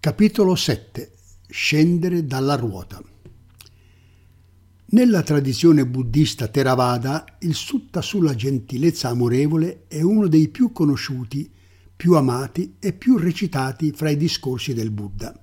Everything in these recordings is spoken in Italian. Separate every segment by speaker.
Speaker 1: Capitolo 7 Scendere dalla ruota Nella tradizione buddista Theravada, il sutta sulla gentilezza amorevole è uno dei più conosciuti, più amati e più recitati fra i discorsi del Buddha.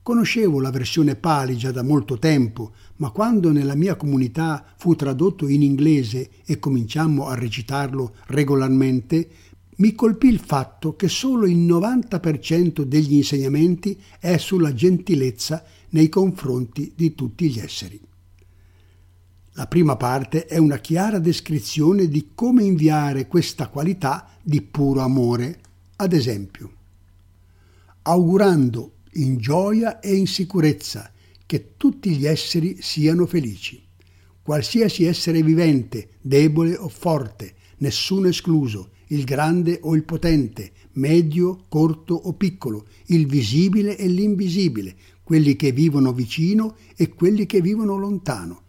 Speaker 1: Conoscevo la versione Pali già da molto tempo, ma quando nella mia comunità fu tradotto in inglese e cominciammo a recitarlo regolarmente, mi colpì il fatto che solo il 90% degli insegnamenti è sulla gentilezza nei confronti di tutti gli esseri. La prima parte è una chiara descrizione di come inviare questa qualità di puro amore, ad esempio, augurando in gioia e in sicurezza che tutti gli esseri siano felici. Qualsiasi essere vivente, debole o forte, nessuno escluso, il grande o il potente, medio, corto o piccolo, il visibile e l'invisibile, quelli che vivono vicino e quelli che vivono lontano,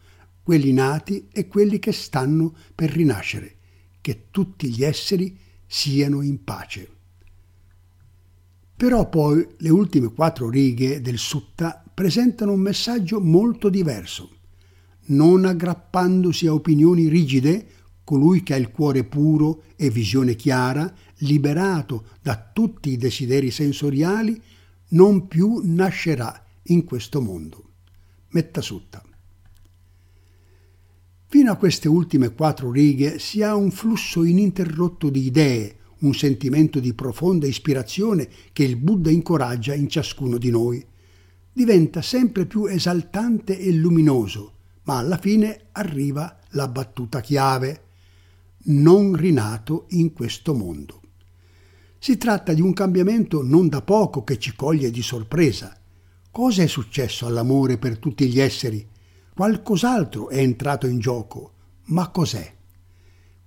Speaker 1: quelli nati e quelli che stanno per rinascere, che tutti gli esseri siano in pace. Però poi le ultime quattro righe del Sutta presentano un messaggio molto diverso. Non aggrappandosi a opinioni rigide, colui che ha il cuore puro e visione chiara, liberato da tutti i desideri sensoriali, non più nascerà in questo mondo. Metta sutta. Fino a queste ultime quattro righe si ha un flusso ininterrotto di idee, un sentimento di profonda ispirazione che il Buddha incoraggia in ciascuno di noi. Diventa sempre più esaltante e luminoso, ma alla fine arriva la battuta chiave non rinato in questo mondo. Si tratta di un cambiamento non da poco che ci coglie di sorpresa. Cosa è successo all'amore per tutti gli esseri? Qualcos'altro è entrato in gioco, ma cos'è?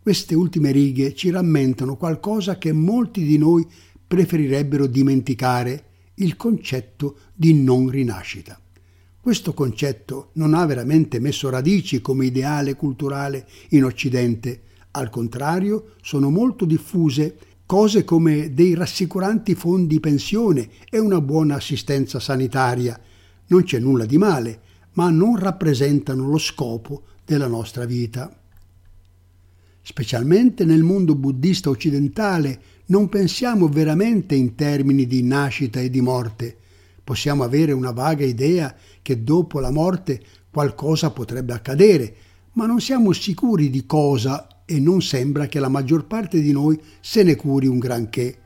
Speaker 1: Queste ultime righe ci rammentano qualcosa che molti di noi preferirebbero dimenticare, il concetto di non rinascita. Questo concetto non ha veramente messo radici come ideale culturale in Occidente, al contrario, sono molto diffuse cose come dei rassicuranti fondi pensione e una buona assistenza sanitaria. Non c'è nulla di male, ma non rappresentano lo scopo della nostra vita. Specialmente nel mondo buddista occidentale non pensiamo veramente in termini di nascita e di morte. Possiamo avere una vaga idea che dopo la morte qualcosa potrebbe accadere, ma non siamo sicuri di cosa e non sembra che la maggior parte di noi se ne curi un granché.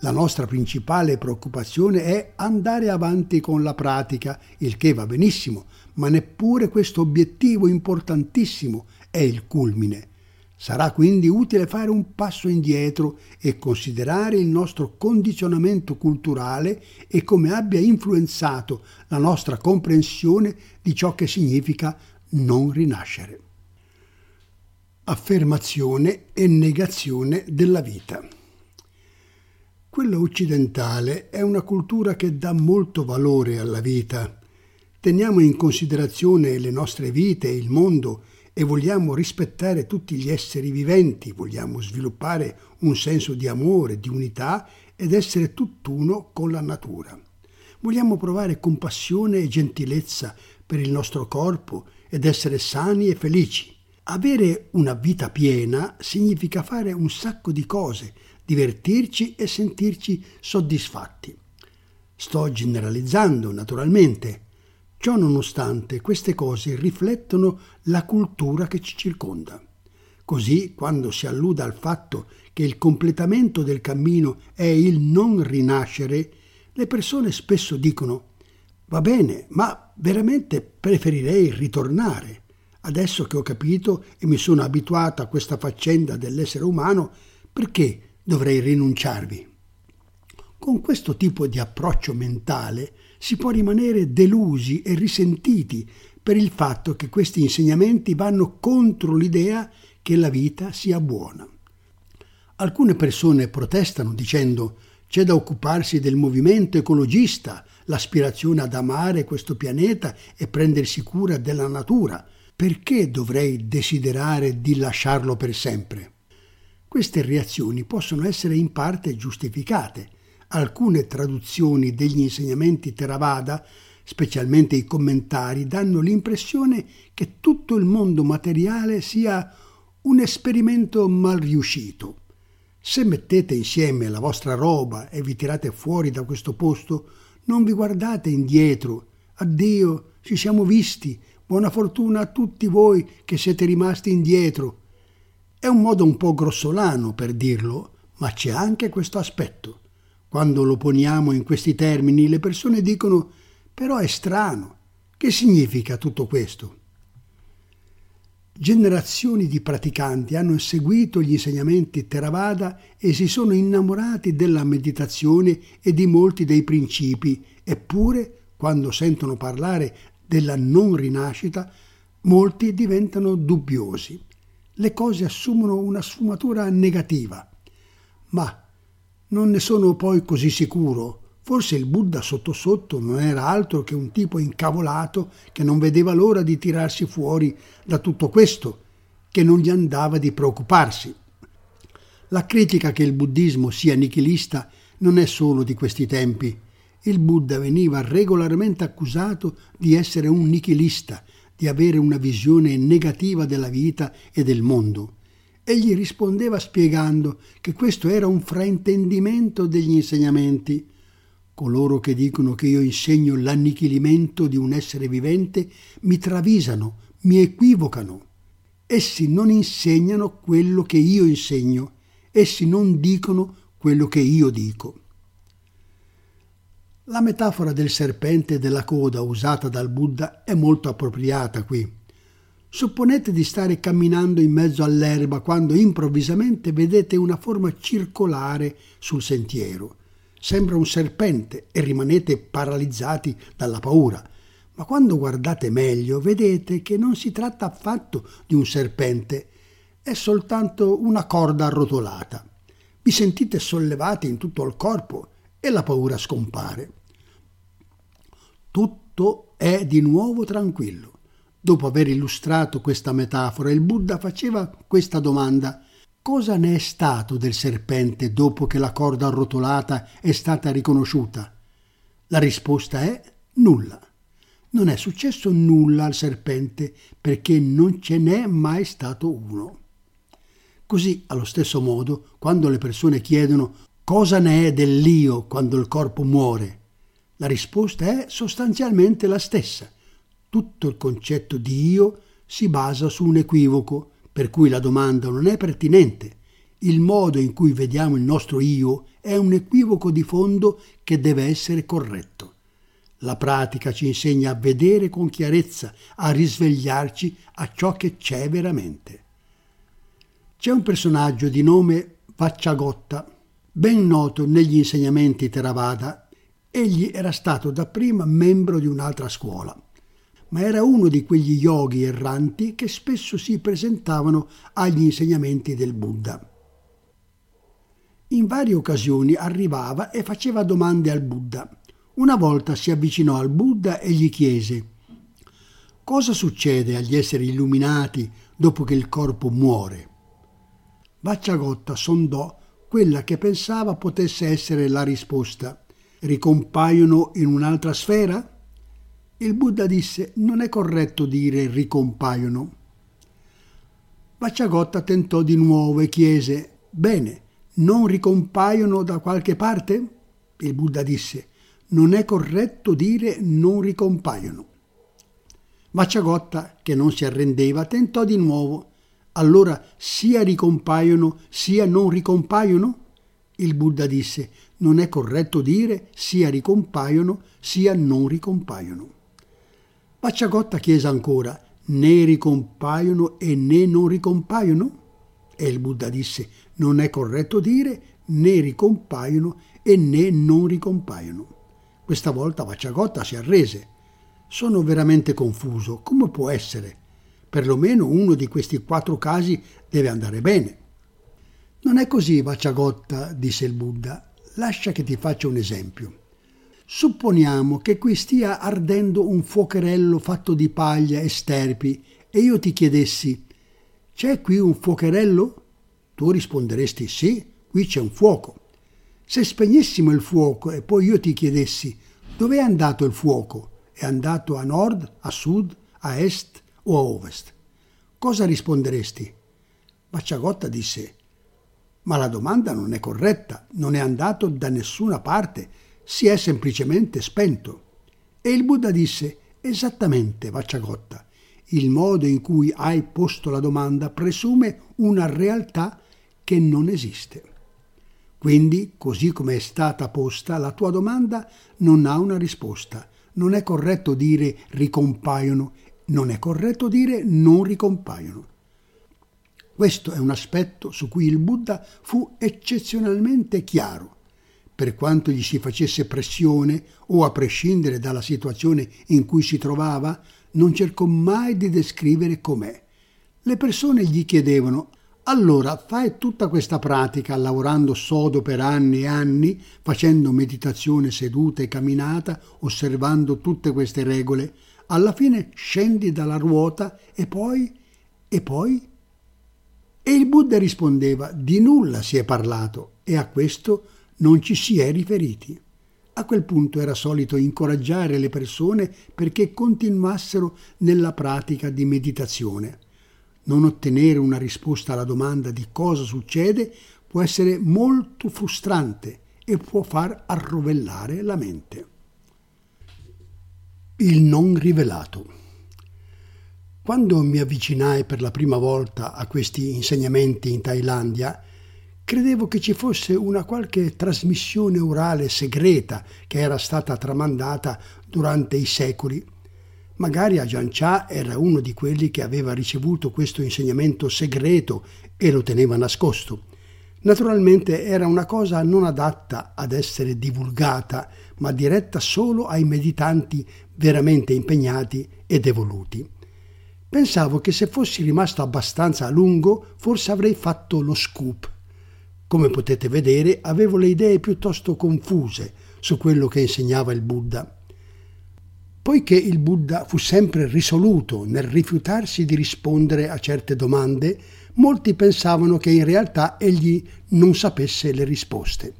Speaker 1: La nostra principale preoccupazione è andare avanti con la pratica, il che va benissimo, ma neppure questo obiettivo importantissimo è il culmine. Sarà quindi utile fare un passo indietro e considerare il nostro condizionamento culturale e come abbia influenzato la nostra comprensione di ciò che significa non rinascere affermazione e negazione della vita. Quella occidentale è una cultura che dà molto valore alla vita. Teniamo in considerazione le nostre vite il mondo e vogliamo rispettare tutti gli esseri viventi, vogliamo sviluppare un senso di amore, di unità ed essere tutt'uno con la natura. Vogliamo provare compassione e gentilezza per il nostro corpo ed essere sani e felici. Avere una vita piena significa fare un sacco di cose, divertirci e sentirci soddisfatti. Sto generalizzando, naturalmente. Ciò nonostante, queste cose riflettono la cultura che ci circonda. Così, quando si alluda al fatto che il completamento del cammino è il non rinascere, le persone spesso dicono Va bene, ma veramente preferirei ritornare. Adesso che ho capito e mi sono abituato a questa faccenda dell'essere umano, perché dovrei rinunciarvi? Con questo tipo di approccio mentale si può rimanere delusi e risentiti per il fatto che questi insegnamenti vanno contro l'idea che la vita sia buona. Alcune persone protestano dicendo c'è da occuparsi del movimento ecologista, l'aspirazione ad amare questo pianeta e prendersi cura della natura, perché dovrei desiderare di lasciarlo per sempre? Queste reazioni possono essere in parte giustificate. Alcune traduzioni degli insegnamenti Theravada, specialmente i commentari, danno l'impressione che tutto il mondo materiale sia un esperimento mal riuscito. Se mettete insieme la vostra roba e vi tirate fuori da questo posto, non vi guardate indietro. Addio, ci siamo visti. Buona fortuna a tutti voi che siete rimasti indietro. È un modo un po' grossolano per dirlo, ma c'è anche questo aspetto. Quando lo poniamo in questi termini, le persone dicono però è strano. Che significa tutto questo? Generazioni di praticanti hanno seguito gli insegnamenti Theravada e si sono innamorati della meditazione e di molti dei principi, eppure, quando sentono parlare della non rinascita, molti diventano dubbiosi. Le cose assumono una sfumatura negativa. Ma non ne sono poi così sicuro Forse il Buddha sotto sotto non era altro che un tipo incavolato che non vedeva l'ora di tirarsi fuori da tutto questo, che non gli andava di preoccuparsi. La critica che il buddismo sia nichilista non è solo di questi tempi. Il Buddha veniva regolarmente accusato di essere un nichilista, di avere una visione negativa della vita e del mondo. Egli rispondeva spiegando che questo era un fraintendimento degli insegnamenti Coloro che dicono che io insegno l'annichilimento di un essere vivente mi travisano, mi equivocano. Essi non insegnano quello che io insegno, essi non dicono quello che io dico. La metafora del serpente e della coda usata dal Buddha è molto appropriata qui. Supponete di stare camminando in mezzo all'erba quando improvvisamente vedete una forma circolare sul sentiero sembra un serpente e rimanete paralizzati dalla paura. Ma quando guardate meglio vedete che non si tratta affatto di un serpente, è soltanto una corda arrotolata. Vi sentite sollevati in tutto il corpo e la paura scompare. Tutto è di nuovo tranquillo. Dopo aver illustrato questa metafora, il Buddha faceva questa domanda Cosa ne è stato del serpente dopo che la corda arrotolata è stata riconosciuta? La risposta è nulla. Non è successo nulla al serpente perché non ce n'è mai stato uno. Così, allo stesso modo, quando le persone chiedono cosa ne è dell'io quando il corpo muore, la risposta è sostanzialmente la stessa. Tutto il concetto di io si basa su un equivoco per cui la domanda non è pertinente. Il modo in cui vediamo il nostro io è un equivoco di fondo che deve essere corretto. La pratica ci insegna a vedere con chiarezza, a risvegliarci a ciò che c'è veramente. C'è un personaggio di nome Vacciagotta, ben noto negli insegnamenti Theravada. Egli era stato dapprima membro di un'altra scuola ma era uno di quegli yogi erranti che spesso si presentavano agli insegnamenti del Buddha. In varie occasioni arrivava e faceva domande al Buddha. Una volta si avvicinò al Buddha e gli chiese Cosa succede agli esseri illuminati dopo che il corpo muore? Vacciagotta sondò quella che pensava potesse essere la risposta. Ricompaiono in un'altra sfera? Il Buddha disse non è corretto dire ricompaiono. Vacciagotta tentò di nuovo e chiese bene, non ricompaiono da qualche parte? Il Buddha disse non è corretto dire non ricompaiono. Vacciagotta, che non si arrendeva, tentò di nuovo. Allora sia ricompaiono sia non ricompaiono? Il Buddha disse non è corretto dire sia ricompaiono sia non ricompaiono. Pacciagotta chiese ancora, né ricompaiono e né non ricompaiono? E il Buddha disse, non è corretto dire né ricompaiono e né non ricompaiono. Questa volta Vacciagotta si arrese. Sono veramente confuso. Come può essere? Perlomeno uno di questi quattro casi deve andare bene. Non è così, Vacciagotta, disse il Buddha. Lascia che ti faccia un esempio. Supponiamo che qui stia ardendo un fuocherello fatto di paglia e sterpi e io ti chiedessi c'è qui un fuocherello? Tu risponderesti sì, qui c'è un fuoco. Se spegnessimo il fuoco e poi io ti chiedessi dove è andato il fuoco? È andato a nord, a sud, a est o a ovest? Cosa risponderesti? Vacciagotta disse ma la domanda non è corretta, non è andato da nessuna parte, si è semplicemente spento. E il Buddha disse esattamente, Vacciagotta, il modo in cui hai posto la domanda presume una realtà che non esiste. Quindi, così come è stata posta, la tua domanda non ha una risposta. Non è corretto dire ricompaiono, non è corretto dire non ricompaiono. Questo è un aspetto su cui il Buddha fu eccezionalmente chiaro. Per quanto gli si facesse pressione o a prescindere dalla situazione in cui si trovava, non cercò mai di descrivere com'è. Le persone gli chiedevano allora fai tutta questa pratica lavorando sodo per anni e anni, facendo meditazione seduta e camminata, osservando tutte queste regole. Alla fine scendi dalla ruota e poi... e poi... E il Buddha rispondeva, di nulla si è parlato e a questo non ci si è riferiti. A quel punto era solito incoraggiare le persone perché continuassero nella pratica di meditazione. Non ottenere una risposta alla domanda di cosa succede può essere molto frustrante e può far arrovellare la mente. Il non rivelato. Quando mi avvicinai per la prima volta a questi insegnamenti in Thailandia, credevo che ci fosse una qualche trasmissione orale segreta che era stata tramandata durante i secoli Magari Ajahn Chah era uno di quelli che aveva ricevuto questo insegnamento segreto e lo teneva nascosto. Naturalmente era una cosa non adatta ad essere divulgata, ma diretta solo ai meditanti veramente impegnati ed evoluti. Pensavo che se fossi rimasto abbastanza a lungo, forse avrei fatto lo scoop. Come potete vedere, avevo le idee piuttosto confuse su quello che insegnava il Buddha. Poiché il Buddha fu sempre risoluto nel rifiutarsi di rispondere a certe domande, molti pensavano che in realtà egli non sapesse le risposte.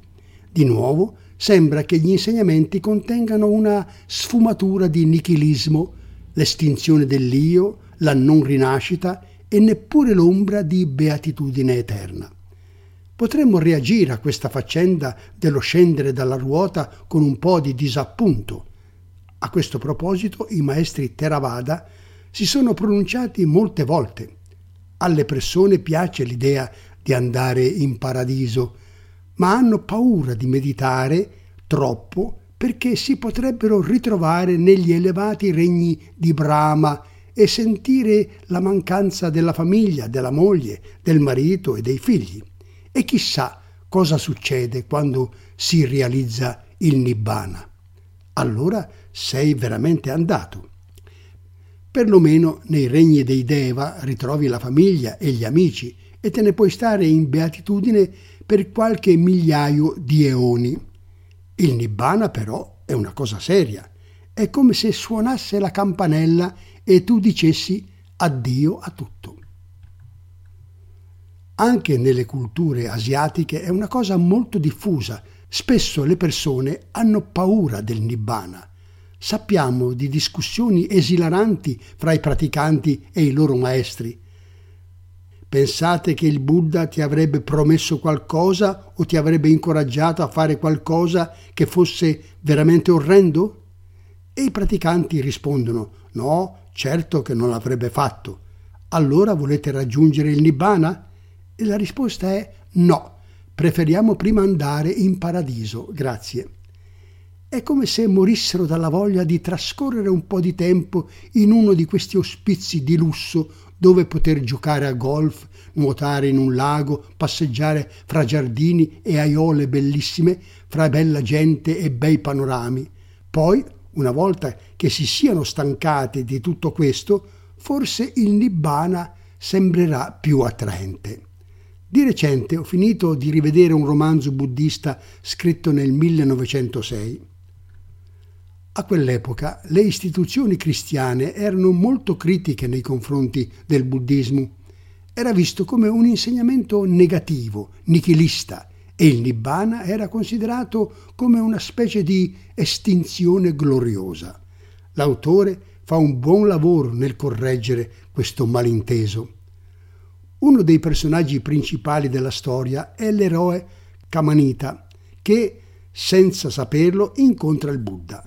Speaker 1: Di nuovo, sembra che gli insegnamenti contengano una sfumatura di nichilismo, l'estinzione dell'io, la non rinascita e neppure l'ombra di beatitudine eterna. Potremmo reagire a questa faccenda dello scendere dalla ruota con un po' di disappunto, a questo proposito i maestri Theravada si sono pronunciati molte volte. Alle persone piace l'idea di andare in paradiso, ma hanno paura di meditare troppo perché si potrebbero ritrovare negli elevati regni di Brahma e sentire la mancanza della famiglia, della moglie, del marito e dei figli. E chissà cosa succede quando si realizza il Nibbana. Allora sei veramente andato. Perlomeno nei regni dei Deva ritrovi la famiglia e gli amici e te ne puoi stare in beatitudine per qualche migliaio di eoni. Il Nibbana però è una cosa seria. È come se suonasse la campanella e tu dicessi addio a tutto. Anche nelle culture asiatiche è una cosa molto diffusa. Spesso le persone hanno paura del Nibbana sappiamo di discussioni esilaranti fra i praticanti e i loro maestri. Pensate che il Buddha ti avrebbe promesso qualcosa o ti avrebbe incoraggiato a fare qualcosa che fosse veramente orrendo? E i praticanti rispondono no, certo che non l'avrebbe fatto. Allora volete raggiungere il Nibbana? E la risposta è no, preferiamo prima andare in paradiso, grazie. È come se morissero dalla voglia di trascorrere un po' di tempo in uno di questi ospizi di lusso dove poter giocare a golf, nuotare in un lago, passeggiare fra giardini e aiole bellissime, fra bella gente e bei panorami. Poi, una volta che si siano stancati di tutto questo, forse il Nibbana sembrerà più attraente. Di recente ho finito di rivedere un romanzo buddista scritto nel 1906. A quell'epoca le istituzioni cristiane erano molto critiche nei confronti del buddismo. Era visto come un insegnamento negativo, nichilista e il Nibbana era considerato come una specie di estinzione gloriosa. L'autore fa un buon lavoro nel correggere questo malinteso. Uno dei personaggi principali della storia è l'eroe Kamanita, che, senza saperlo, incontra il Buddha.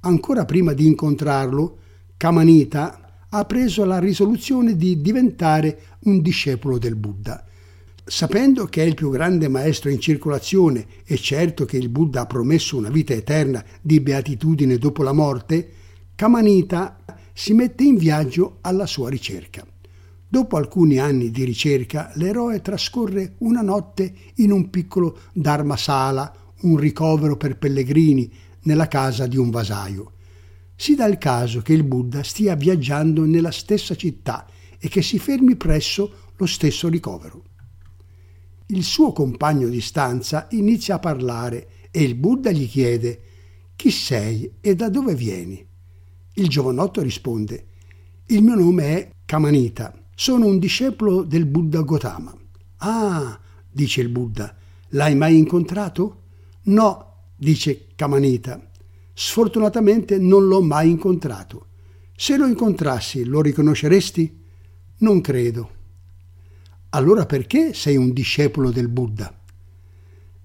Speaker 1: Ancora prima di incontrarlo, Kamanita ha preso la risoluzione di diventare un discepolo del Buddha Sapendo che è il più grande maestro in circolazione e certo che il Buddha ha promesso una vita eterna di beatitudine dopo la morte, Kamanita si mette in viaggio alla sua ricerca. Dopo alcuni anni di ricerca, l'eroe trascorre una notte in un piccolo dharmasala, un ricovero per pellegrini, nella casa di un vasaio. Si dà il caso che il Buddha stia viaggiando nella stessa città e che si fermi presso lo stesso ricovero. Il suo compagno di stanza inizia a parlare e il Buddha gli chiede Chi sei e da dove vieni? Il giovanotto risponde Il mio nome è Kamanita, sono un discepolo del Buddha Gotama. Ah, dice il Buddha, l'hai mai incontrato? No, dice Kamanita. Sfortunatamente non l'ho mai incontrato. Se lo incontrassi, lo riconosceresti? Non credo. Allora perché sei un discepolo del Buddha?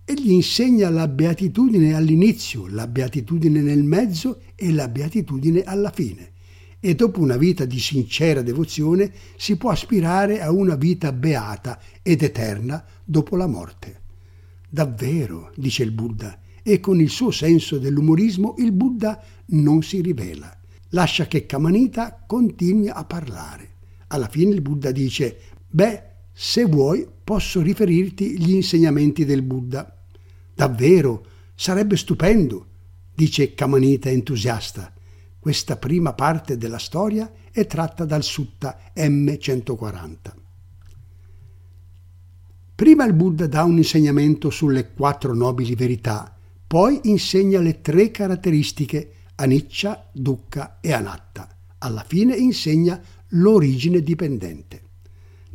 Speaker 1: Egli insegna la beatitudine all'inizio, la beatitudine nel mezzo e la beatitudine alla fine. E dopo una vita di sincera devozione si può aspirare a una vita beata ed eterna dopo la morte. Davvero, dice il Buddha, e con il suo senso dell'umorismo il Buddha non si rivela. Lascia che Kamanita continui a parlare. Alla fine il Buddha dice, beh, se vuoi, posso riferirti gli insegnamenti del Buddha. Davvero, sarebbe stupendo, dice Kamanita entusiasta. Questa prima parte della storia è tratta dal Sutta M140. Prima il Buddha dà un insegnamento sulle quattro nobili verità, poi insegna le tre caratteristiche Aniccia, Dukkha e Anatta. Alla fine insegna l'origine dipendente.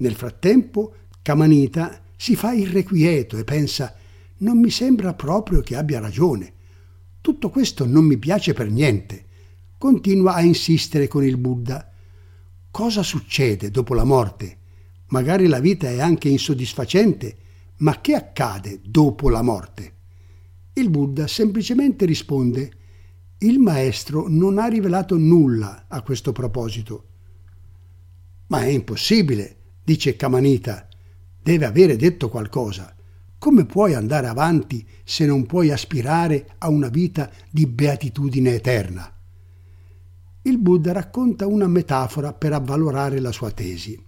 Speaker 1: Nel frattempo, Camanita si fa irrequieto e pensa non mi sembra proprio che abbia ragione. Tutto questo non mi piace per niente. Continua a insistere con il Buddha. Cosa succede dopo la morte? Magari la vita è anche insoddisfacente, ma che accade dopo la morte? Il Buddha semplicemente risponde il maestro non ha rivelato nulla a questo proposito. Ma è impossibile, dice Camanita, deve avere detto qualcosa. Come puoi andare avanti se non puoi aspirare a una vita di beatitudine eterna? Il Buddha racconta una metafora per avvalorare la sua tesi.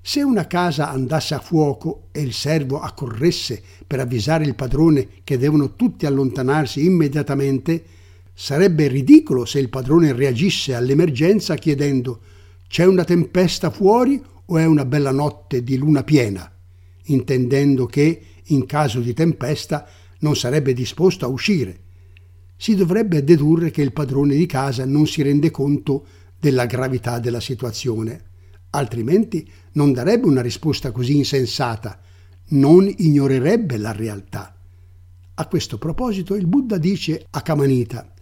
Speaker 1: Se una casa andasse a fuoco e il servo accorresse per avvisare il padrone che devono tutti allontanarsi immediatamente, sarebbe ridicolo se il padrone reagisse all'emergenza chiedendo c'è una tempesta fuori o è una bella notte di luna piena, intendendo che, in caso di tempesta, non sarebbe disposto a uscire. Si dovrebbe dedurre che il padrone di casa non si rende conto della gravità della situazione, altrimenti non darebbe una risposta così insensata, non ignorerebbe la realtà. A questo proposito il Buddha dice a Kamanita,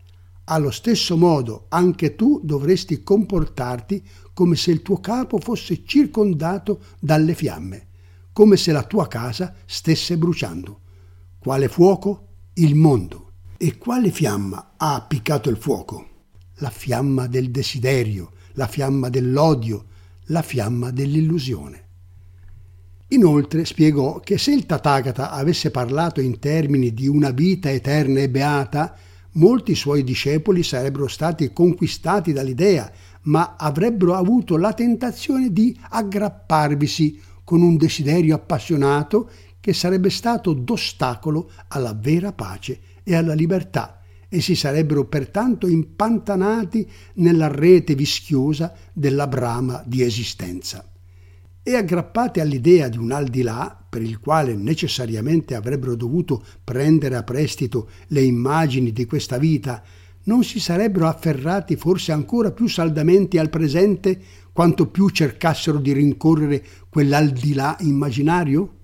Speaker 1: allo stesso modo anche tu dovresti comportarti come se il tuo capo fosse circondato dalle fiamme, come se la tua casa stesse bruciando. Quale fuoco? Il mondo. E quale fiamma ha appiccato il fuoco? La fiamma del desiderio, la fiamma dell'odio, la fiamma dell'illusione. Inoltre spiegò che se il Tathagata avesse parlato in termini di una vita eterna e beata, molti suoi discepoli sarebbero stati conquistati dall'idea ma avrebbero avuto la tentazione di aggrapparvisi con un desiderio appassionato che sarebbe stato d'ostacolo alla vera pace e alla libertà e si sarebbero pertanto impantanati nella rete vischiosa della brama di esistenza. E aggrappati all'idea di un al di là, per il quale necessariamente avrebbero dovuto prendere a prestito le immagini di questa vita non si sarebbero afferrati forse ancora più saldamente al presente quanto più cercassero di rincorrere quell'aldilà immaginario?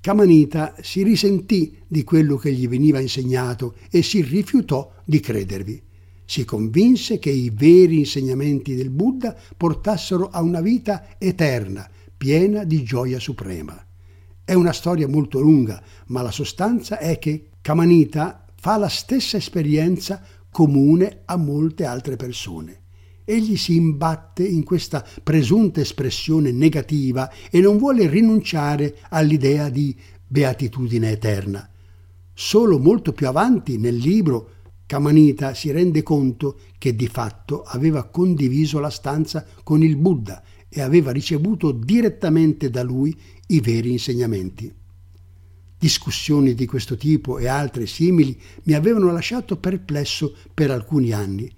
Speaker 1: Kamanita si risentì di quello che gli veniva insegnato e si rifiutò di credervi. Si convinse che i veri insegnamenti del Buddha portassero a una vita eterna, piena di gioia suprema. È una storia molto lunga, ma la sostanza è che Kamanita fa la stessa esperienza comune a molte altre persone. Egli si imbatte in questa presunta espressione negativa e non vuole rinunciare all'idea di beatitudine eterna. Solo molto più avanti nel libro Kamanita si rende conto che di fatto aveva condiviso la stanza con il Buddha e aveva ricevuto direttamente da lui i veri insegnamenti. Discussioni di questo tipo e altre simili mi avevano lasciato perplesso per alcuni anni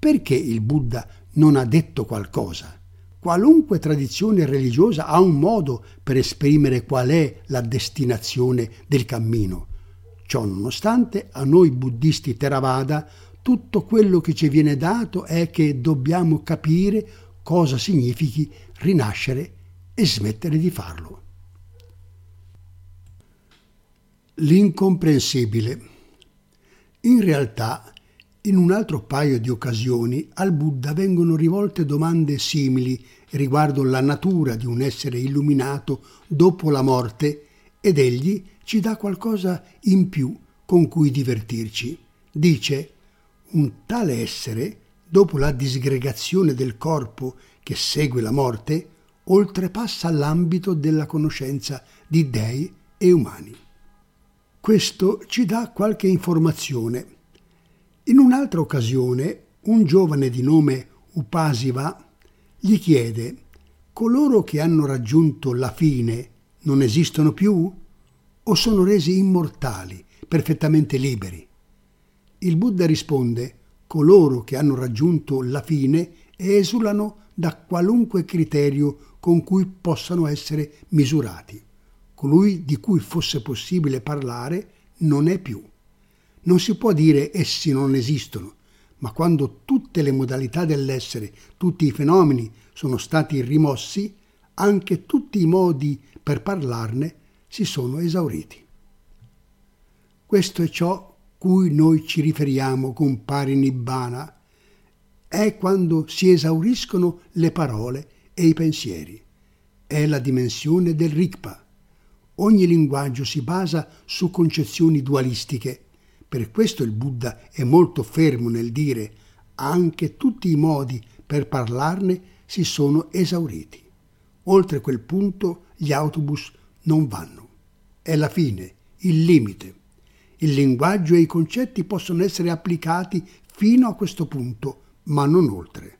Speaker 1: perché il Buddha non ha detto qualcosa? Qualunque tradizione religiosa ha un modo per esprimere qual è la destinazione del cammino. Ciò nonostante, a noi buddisti Theravada tutto quello che ci viene dato è che dobbiamo capire cosa significhi rinascere e smettere di farlo. L'incomprensibile. In realtà in un altro paio di occasioni al Buddha vengono rivolte domande simili riguardo la natura di un essere illuminato dopo la morte ed egli ci dà qualcosa in più con cui divertirci. Dice, un tale essere, dopo la disgregazione del corpo che segue la morte, oltrepassa l'ambito della conoscenza di dei e umani. Questo ci dà qualche informazione in un'altra occasione, un giovane di nome Upasiva gli chiede: Coloro che hanno raggiunto la fine non esistono più? O sono resi immortali, perfettamente liberi? Il Buddha risponde: Coloro che hanno raggiunto la fine esulano da qualunque criterio con cui possano essere misurati. Colui di cui fosse possibile parlare non è più. Non si può dire essi non esistono, ma quando tutte le modalità dell'essere, tutti i fenomeni sono stati rimossi, anche tutti i modi per parlarne si sono esauriti. Questo è ciò cui noi ci riferiamo con parinibbana, è quando si esauriscono le parole e i pensieri. È la dimensione del Rikpa. Ogni linguaggio si basa su concezioni dualistiche per questo il Buddha è molto fermo nel dire anche tutti i modi per parlarne si sono esauriti. Oltre quel punto gli autobus non vanno. È la fine, il limite. Il linguaggio e i concetti possono essere applicati fino a questo punto, ma non oltre.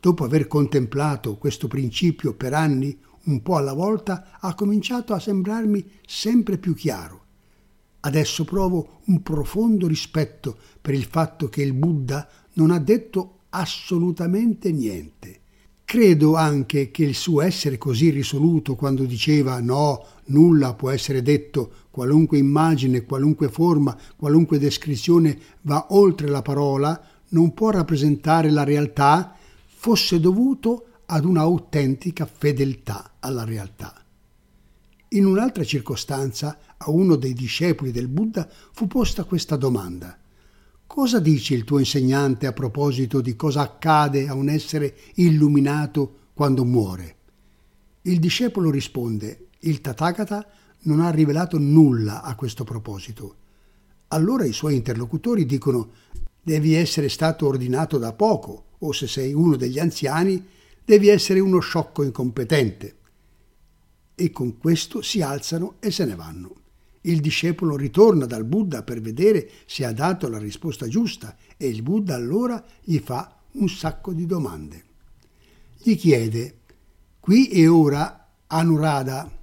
Speaker 1: Dopo aver contemplato questo principio per anni, un po' alla volta, ha cominciato a sembrarmi sempre più chiaro Adesso provo un profondo rispetto per il fatto che il Buddha non ha detto assolutamente niente. Credo anche che il suo essere così risoluto quando diceva no, nulla può essere detto, qualunque immagine, qualunque forma, qualunque descrizione va oltre la parola, non può rappresentare la realtà, fosse dovuto ad una autentica fedeltà alla realtà. In un'altra circostanza a uno dei discepoli del Buddha fu posta questa domanda. Cosa dice il tuo insegnante a proposito di cosa accade a un essere illuminato quando muore? Il discepolo risponde, il Tathagata non ha rivelato nulla a questo proposito. Allora i suoi interlocutori dicono, devi essere stato ordinato da poco, o se sei uno degli anziani, devi essere uno sciocco incompetente e con questo si alzano e se ne vanno. Il discepolo ritorna dal Buddha per vedere se ha dato la risposta giusta e il Buddha allora gli fa un sacco di domande. Gli chiede, qui e ora, Anuradha,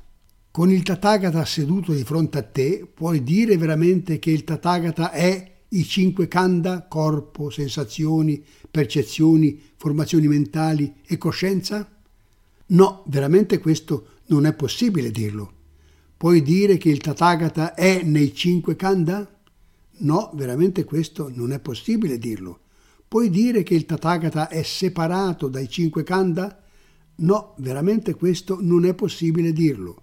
Speaker 1: con il Tathagata seduto di fronte a te, puoi dire veramente che il Tathagata è i cinque kanda, corpo, sensazioni, percezioni, formazioni mentali e coscienza? No, veramente questo non è possibile dirlo. Puoi dire che il Tathagata è nei cinque kanda? No, veramente questo non è possibile dirlo. Puoi dire che il Tathagata è separato dai cinque kanda? No, veramente questo non è possibile dirlo.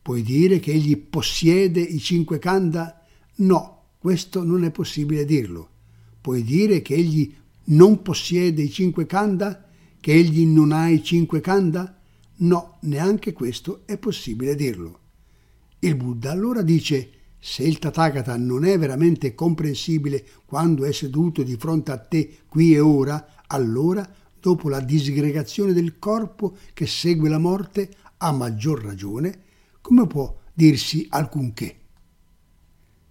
Speaker 1: Puoi dire che egli possiede i cinque kanda? No, questo non è possibile dirlo. Puoi dire che egli non possiede i cinque kanda? Che egli non ha i cinque kanda? No, neanche questo è possibile dirlo. Il Buddha allora dice se il Tathagata non è veramente comprensibile quando è seduto di fronte a te qui e ora, allora, dopo la disgregazione del corpo che segue la morte, a maggior ragione, come può dirsi alcunché?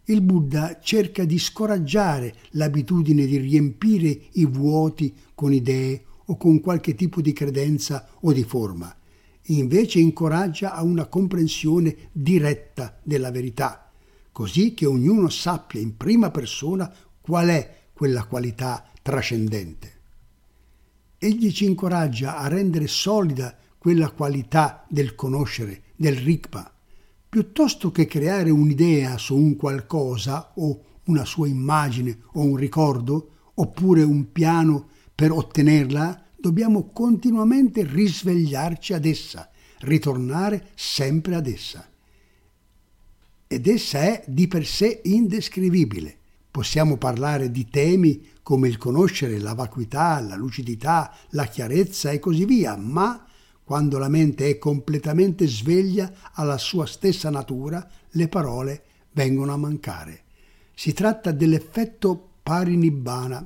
Speaker 1: Il Buddha cerca di scoraggiare l'abitudine di riempire i vuoti con idee o con qualche tipo di credenza o di forma. Invece incoraggia a una comprensione diretta della verità così che ognuno sappia in prima persona qual è quella qualità trascendente. Egli ci incoraggia a rendere solida quella qualità del conoscere, del rikpa, piuttosto che creare un'idea su un qualcosa o una sua immagine o un ricordo, oppure un piano per ottenerla, dobbiamo continuamente risvegliarci ad essa, ritornare sempre ad essa ed essa è di per sé indescrivibile. Possiamo parlare di temi come il conoscere, la vacuità, la lucidità, la chiarezza e così via, ma quando la mente è completamente sveglia alla sua stessa natura, le parole vengono a mancare. Si tratta dell'effetto parinibbana.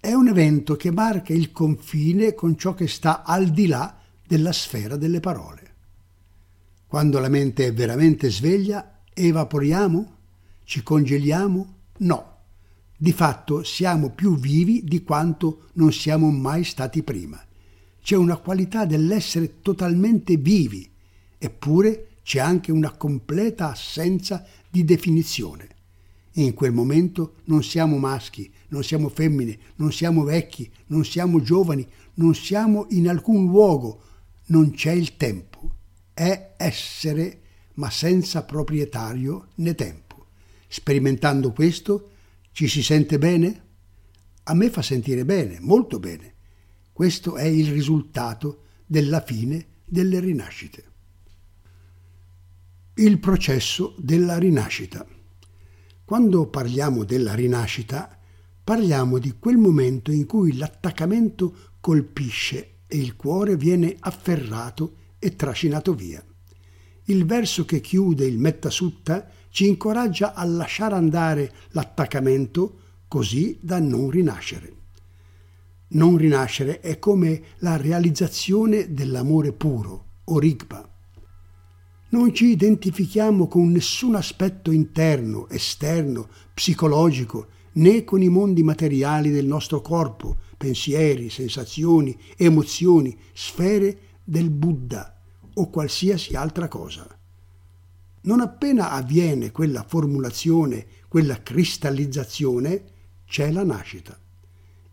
Speaker 1: È un evento che marca il confine con ciò che sta al di là della sfera delle parole. Quando la mente è veramente sveglia, Evaporiamo? Ci congeliamo? No. Di fatto siamo più vivi di quanto non siamo mai stati prima. C'è una qualità dell'essere totalmente vivi, eppure c'è anche una completa assenza di definizione. In quel momento non siamo maschi, non siamo femmine, non siamo vecchi, non siamo giovani, non siamo in alcun luogo, non c'è il tempo. È essere ma senza proprietario né tempo. Sperimentando questo, ci si sente bene? A me fa sentire bene, molto bene. Questo è il risultato della fine delle rinascite. Il processo della rinascita. Quando parliamo della rinascita, parliamo di quel momento in cui l'attaccamento colpisce e il cuore viene afferrato e trascinato via. Il verso che chiude il Mettasutta ci incoraggia a lasciare andare l'attaccamento così da non rinascere. Non rinascere è come la realizzazione dell'amore puro, o rigpa. Non ci identifichiamo con nessun aspetto interno, esterno, psicologico, né con i mondi materiali del nostro corpo, pensieri, sensazioni, emozioni, sfere del Buddha o qualsiasi altra cosa. Non appena avviene quella formulazione, quella cristallizzazione, c'è la nascita.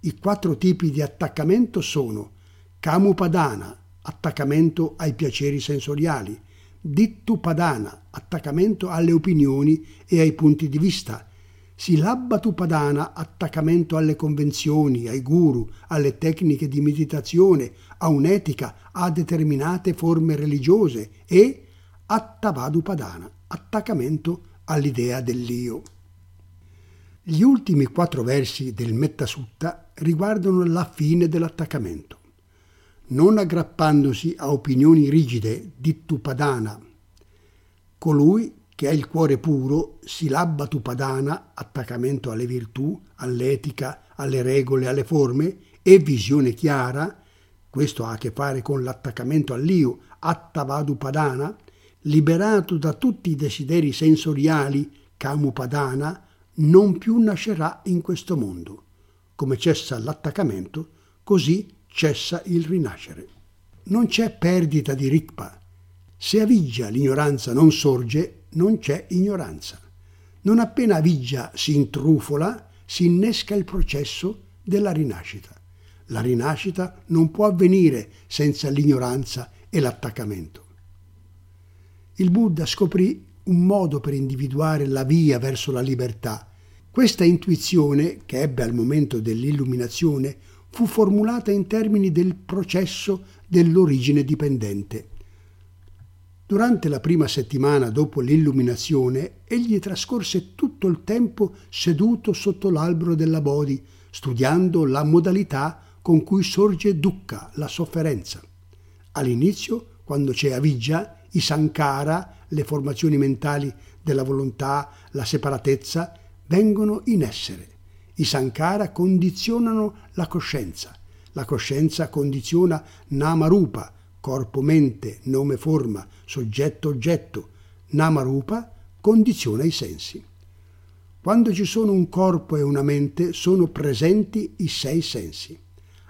Speaker 1: I quattro tipi di attaccamento sono Kamupadana, attaccamento ai piaceri sensoriali, Dittupadana, attaccamento alle opinioni e ai punti di vista, Silabbatupadana, attaccamento alle convenzioni, ai guru, alle tecniche di meditazione, a un'etica, a determinate forme religiose e Attavadupadana, attaccamento all'idea dell'io. Gli ultimi quattro versi del Mettasutta riguardano la fine dell'attaccamento. Non aggrappandosi a opinioni rigide, dittupadana, colui che ha il cuore puro, si labba tupadana, attaccamento alle virtù, all'etica, alle regole, alle forme, e visione chiara, questo ha a che fare con l'attaccamento all'io, attavadupadana, liberato da tutti i desideri sensoriali, kamupadana, non più nascerà in questo mondo. Come cessa l'attaccamento, così cessa il rinascere. Non c'è perdita di rikpa. Se a Viggia l'ignoranza non sorge, non c'è ignoranza. Non appena Viggia si intrufola, si innesca il processo della rinascita. La rinascita non può avvenire senza l'ignoranza e l'attaccamento. Il Buddha scoprì un modo per individuare la via verso la libertà. Questa intuizione, che ebbe al momento dell'illuminazione, fu formulata in termini del processo dell'origine dipendente. Durante la prima settimana dopo l'illuminazione, egli trascorse tutto il tempo seduto sotto l'albero della Bodhi, studiando la modalità con cui sorge dukkha, la sofferenza. All'inizio, quando c'è avijja, i sankara, le formazioni mentali della volontà, la separatezza, vengono in essere. I sankara condizionano la coscienza. La coscienza condiziona namarupa, corpo-mente, nome-forma, soggetto-oggetto. Namarupa condiziona i sensi. Quando ci sono un corpo e una mente sono presenti i sei sensi.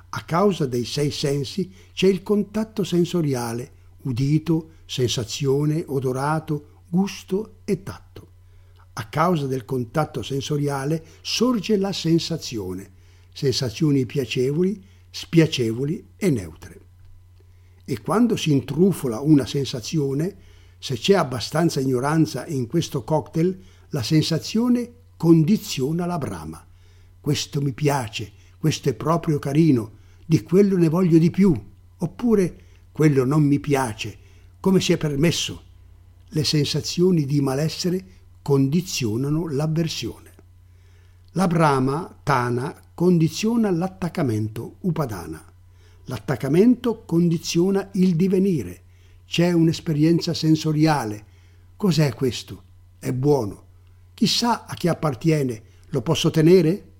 Speaker 1: A causa dei sei sensi c'è il contatto sensoriale, udito, sensazione, odorato, gusto e tatto. A causa del contatto sensoriale sorge la sensazione, sensazioni piacevoli, spiacevoli e neutre. E quando si intrufola una sensazione, se c'è abbastanza ignoranza in questo cocktail, la sensazione condiziona la brama. Questo mi piace, questo è proprio carino, di quello ne voglio di più, oppure quello non mi piace, come si è permesso. Le sensazioni di malessere condizionano l'avversione. La brama, tana, condiziona l'attaccamento, upadana. L'attaccamento condiziona il divenire. C'è un'esperienza sensoriale. Cos'è questo? È buono. Chissà a chi appartiene. Lo posso tenere?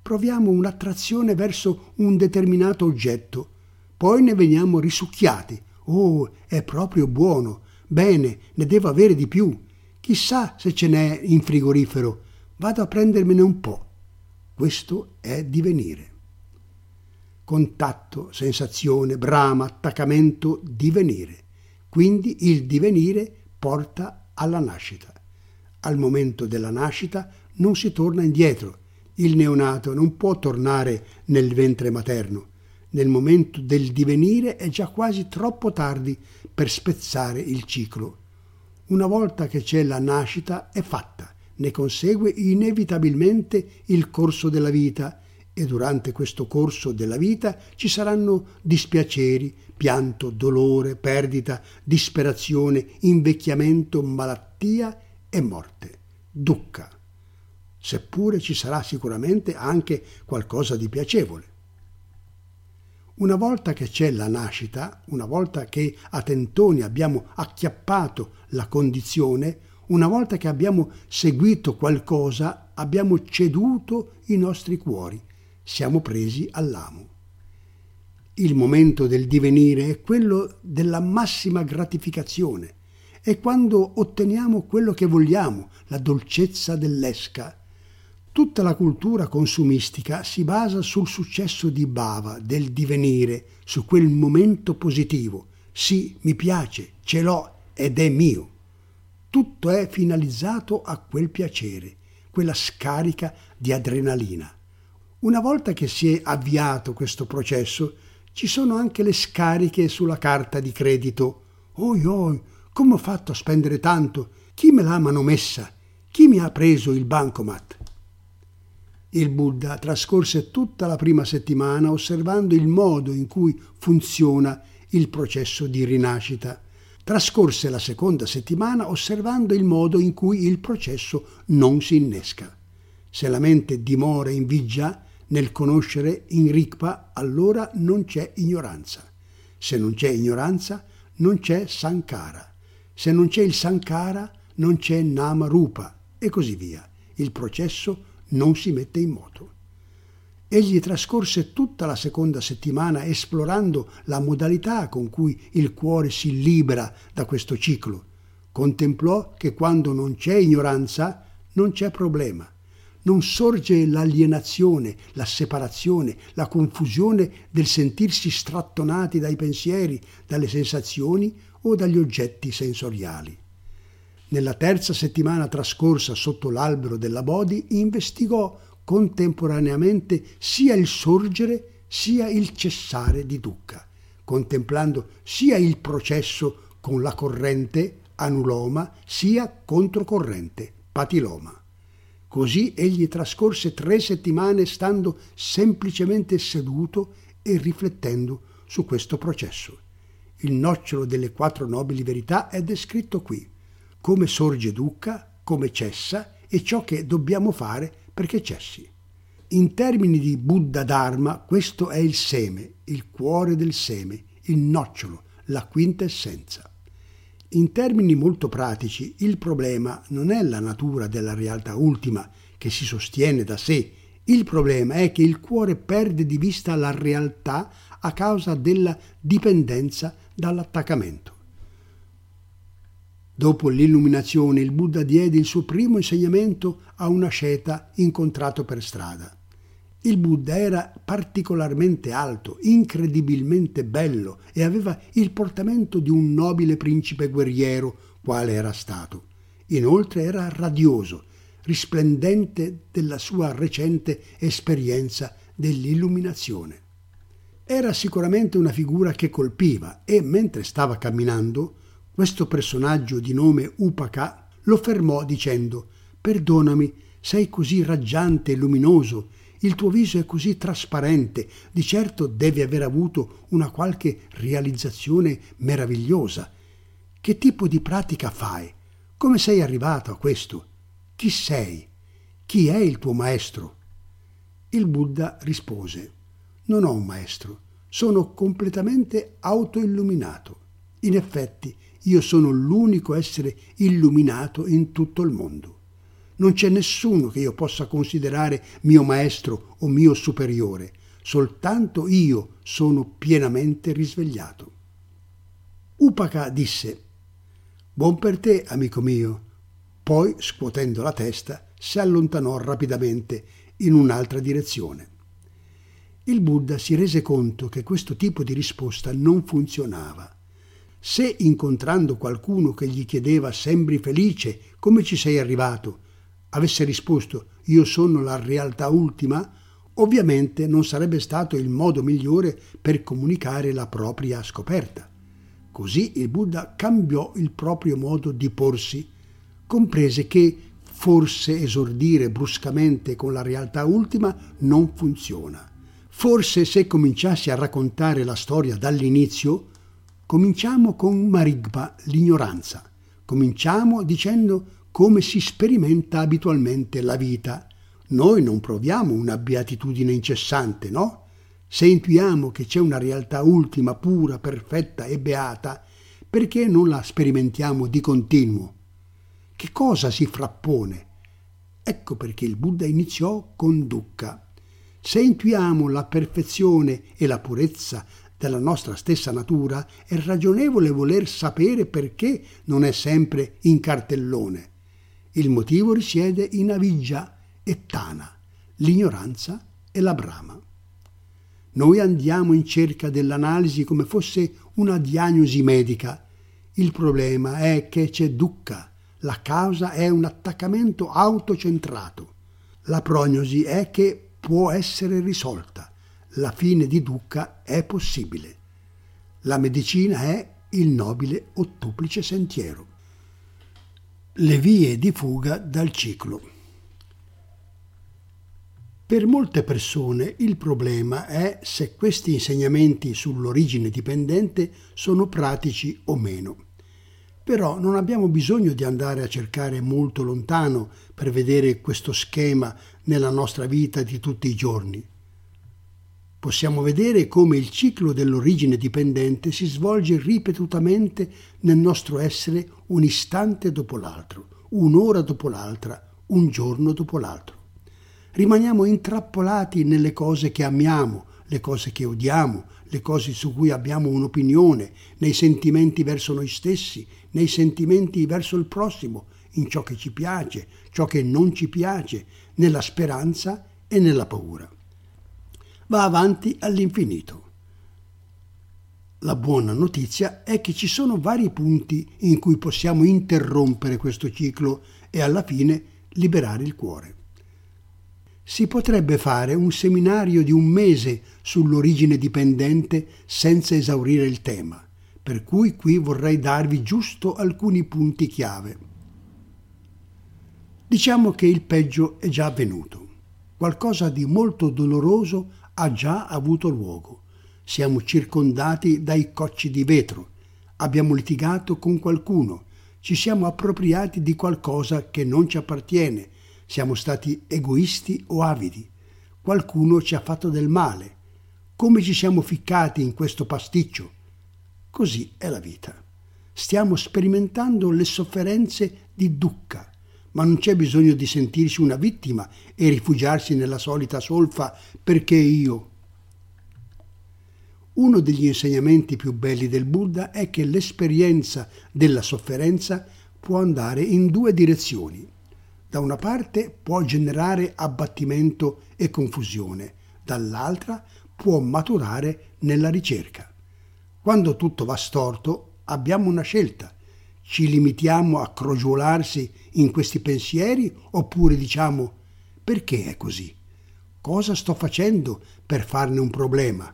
Speaker 1: Proviamo un'attrazione verso un determinato oggetto. Poi ne veniamo risucchiati. Oh, è proprio buono. Bene, ne devo avere di più. Chissà se ce n'è in frigorifero. Vado a prendermene un po'. Questo è divenire contatto, sensazione, brama, attaccamento, divenire. Quindi il divenire porta alla nascita. Al momento della nascita non si torna indietro. Il neonato non può tornare nel ventre materno. Nel momento del divenire è già quasi troppo tardi per spezzare il ciclo. Una volta che c'è la nascita è fatta, ne consegue inevitabilmente il corso della vita e durante questo corso della vita ci saranno dispiaceri, pianto, dolore, perdita, disperazione, invecchiamento, malattia e morte. Dukkha. Seppure ci sarà sicuramente anche qualcosa di piacevole. Una volta che c'è la nascita, una volta che a tentoni abbiamo acchiappato la condizione, una volta che abbiamo seguito qualcosa, abbiamo ceduto i nostri cuori, siamo presi all'amo. Il momento del divenire è quello della massima gratificazione, è quando otteniamo quello che vogliamo, la dolcezza dell'esca. Tutta la cultura consumistica si basa sul successo di Bava, del divenire, su quel momento positivo. Sì, mi piace, ce l'ho ed è mio. Tutto è finalizzato a quel piacere, quella scarica di adrenalina. Una volta che si è avviato questo processo, ci sono anche le scariche sulla carta di credito. Oi oi, come ho fatto a spendere tanto? Chi me l'ha manomessa? Chi mi ha preso il bancomat? Il Buddha trascorse tutta la prima settimana osservando il modo in cui funziona il processo di rinascita. Trascorse la seconda settimana osservando il modo in cui il processo non si innesca. Se la mente dimora in viggia, nel conoscere in Rikpa allora non c'è ignoranza. Se non c'è ignoranza, non c'è Sankara. Se non c'è il Sankara, non c'è Nama Rupa e così via. Il processo non si mette in moto. Egli trascorse tutta la seconda settimana esplorando la modalità con cui il cuore si libera da questo ciclo. Contemplò che quando non c'è ignoranza non c'è problema non sorge l'alienazione, la separazione, la confusione del sentirsi strattonati dai pensieri, dalle sensazioni o dagli oggetti sensoriali. Nella terza settimana trascorsa sotto l'albero della Bodhi investigò contemporaneamente sia il sorgere sia il cessare di Dukkha, contemplando sia il processo con la corrente anuloma sia controcorrente patiloma. Così egli trascorse tre settimane stando semplicemente seduto e riflettendo su questo processo. il nocciolo delle quattro nobili verità, è descritto qui, come sorge Dukkha, come cessa e ciò che dobbiamo fare perché cessi. In termini di Buddha Dharma, questo è il seme, il cuore del seme, il nocciolo, la quinta essenza. In termini molto pratici, il problema non è la natura della realtà ultima che si sostiene da sé, il problema è che il cuore perde di vista la realtà a causa della dipendenza dall'attaccamento. Dopo l'illuminazione il Buddha diede il suo primo insegnamento a una sceta incontrato per strada. Il Buddha era particolarmente alto, incredibilmente bello e aveva il portamento di un nobile principe guerriero, quale era stato. Inoltre era radioso, risplendente della sua recente esperienza dell'illuminazione. Era sicuramente una figura che colpiva e mentre stava camminando, questo personaggio di nome Upaka lo fermò dicendo Perdonami, sei così raggiante e luminoso il tuo viso è così trasparente, di certo devi aver avuto una qualche realizzazione meravigliosa. Che tipo di pratica fai? Come sei arrivato a questo? Chi sei? Chi è il tuo maestro? Il Buddha rispose, non ho un maestro, sono completamente autoilluminato. In effetti, io sono l'unico essere illuminato in tutto il mondo. Non c'è nessuno che io possa considerare mio maestro o mio superiore, soltanto io sono pienamente risvegliato. Upaka disse, Buon per te, amico mio. Poi, scuotendo la testa, si allontanò rapidamente in un'altra direzione. Il Buddha si rese conto che questo tipo di risposta non funzionava. Se incontrando qualcuno che gli chiedeva sembri felice, come ci sei arrivato, avesse risposto io sono la realtà ultima, ovviamente non sarebbe stato il modo migliore per comunicare la propria scoperta. Così il Buddha cambiò il proprio modo di porsi, comprese che forse esordire bruscamente con la realtà ultima non funziona. Forse se cominciassi a raccontare la storia dall'inizio, cominciamo con Marigba, l'ignoranza. Cominciamo dicendo come si sperimenta abitualmente la vita. Noi non proviamo una beatitudine incessante, no? Se intuiamo che c'è una realtà ultima, pura, perfetta e beata, perché non la sperimentiamo di continuo? Che cosa si frappone? Ecco perché il Buddha iniziò con Dukkha. Se intuiamo la perfezione e la purezza della nostra stessa natura, è ragionevole voler sapere perché non è sempre in cartellone. Il motivo risiede in Aviggia e Tana, l'ignoranza e la brama. Noi andiamo in cerca dell'analisi come fosse una diagnosi medica. Il problema è che c'è dukkha, la causa è un attaccamento autocentrato. La prognosi è che può essere risolta. La fine di dukkha è possibile. La medicina è il nobile ottuplice sentiero le vie di fuga dal ciclo. Per molte persone il problema è se questi insegnamenti sull'origine dipendente sono pratici o meno. Però non abbiamo bisogno di andare a cercare molto lontano per vedere questo schema nella nostra vita di tutti i giorni possiamo vedere come il ciclo dell'origine dipendente si svolge ripetutamente nel nostro essere un istante dopo l'altro, un'ora dopo l'altra, un giorno dopo l'altro. Rimaniamo intrappolati nelle cose che amiamo, le cose che odiamo, le cose su cui abbiamo un'opinione, nei sentimenti verso noi stessi, nei sentimenti verso il prossimo, in ciò che ci piace, ciò che non ci piace, nella speranza e nella paura va avanti all'infinito. La buona notizia è che ci sono vari punti in cui possiamo interrompere questo ciclo e alla fine liberare il cuore. Si potrebbe fare un seminario di un mese sull'origine dipendente senza esaurire il tema, per cui qui vorrei darvi giusto alcuni punti chiave. Diciamo che il peggio è già avvenuto. Qualcosa di molto doloroso ha già avuto luogo. siamo circondati dai cocci di vetro, abbiamo litigato con qualcuno, ci siamo appropriati di qualcosa che non ci appartiene, siamo stati egoisti o avidi, qualcuno ci ha fatto del male. Come ci siamo ficcati in questo pasticcio? Così è la vita. Stiamo sperimentando le sofferenze di Dukkha, ma non c'è bisogno di sentirsi una vittima e rifugiarsi nella solita solfa perché io, uno degli insegnamenti più belli del Buddha è che l'esperienza della sofferenza può andare in due direzioni. Da una parte può generare abbattimento e confusione, dall'altra può maturare nella ricerca. Quando tutto va storto abbiamo una scelta. Ci limitiamo a crogiolarsi in questi pensieri oppure diciamo perché è così? Cosa sto facendo per farne un problema?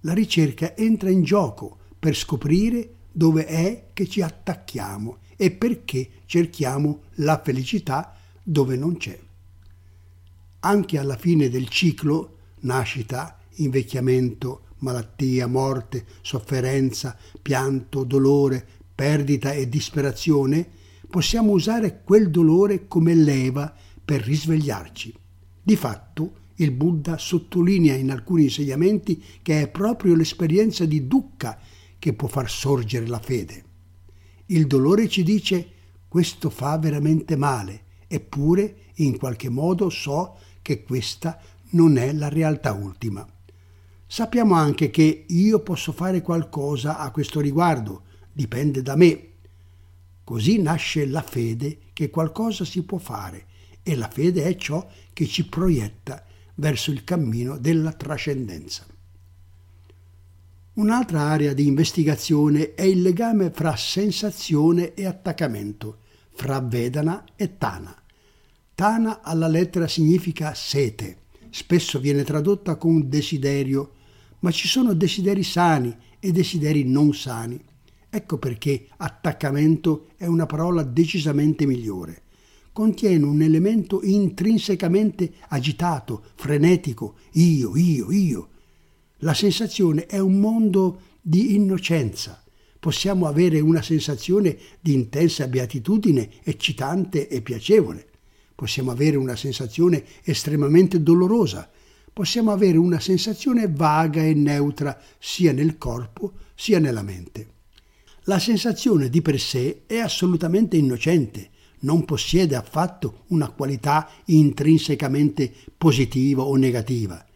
Speaker 1: la ricerca entra in gioco per scoprire dove è che ci attacchiamo e perché cerchiamo la felicità dove non c'è. Anche alla fine del ciclo, nascita, invecchiamento, malattia, morte, sofferenza, pianto, dolore, perdita e disperazione, possiamo usare quel dolore come leva per risvegliarci. Di fatto, il Buddha sottolinea in alcuni insegnamenti che è proprio l'esperienza di dukkha che può far sorgere la fede. Il dolore ci dice questo fa veramente male, eppure in qualche modo so che questa non è la realtà ultima. Sappiamo anche che io posso fare qualcosa a questo riguardo, dipende da me. Così nasce la fede che qualcosa si può fare e la fede è ciò che ci proietta verso il cammino della trascendenza. Un'altra area di investigazione è il legame fra sensazione e attaccamento, fra Vedana e Tana. Tana alla lettera significa sete, spesso viene tradotta con desiderio, ma ci sono desideri sani e desideri non sani. Ecco perché attaccamento è una parola decisamente migliore contiene un elemento intrinsecamente agitato, frenetico, io, io, io. La sensazione è un mondo di innocenza. Possiamo avere una sensazione di intensa beatitudine, eccitante e piacevole. Possiamo avere una sensazione estremamente dolorosa. Possiamo avere una sensazione vaga e neutra sia nel corpo sia nella mente. La sensazione di per sé è assolutamente innocente, non possiede affatto una qualità intrinsecamente positiva o negativa.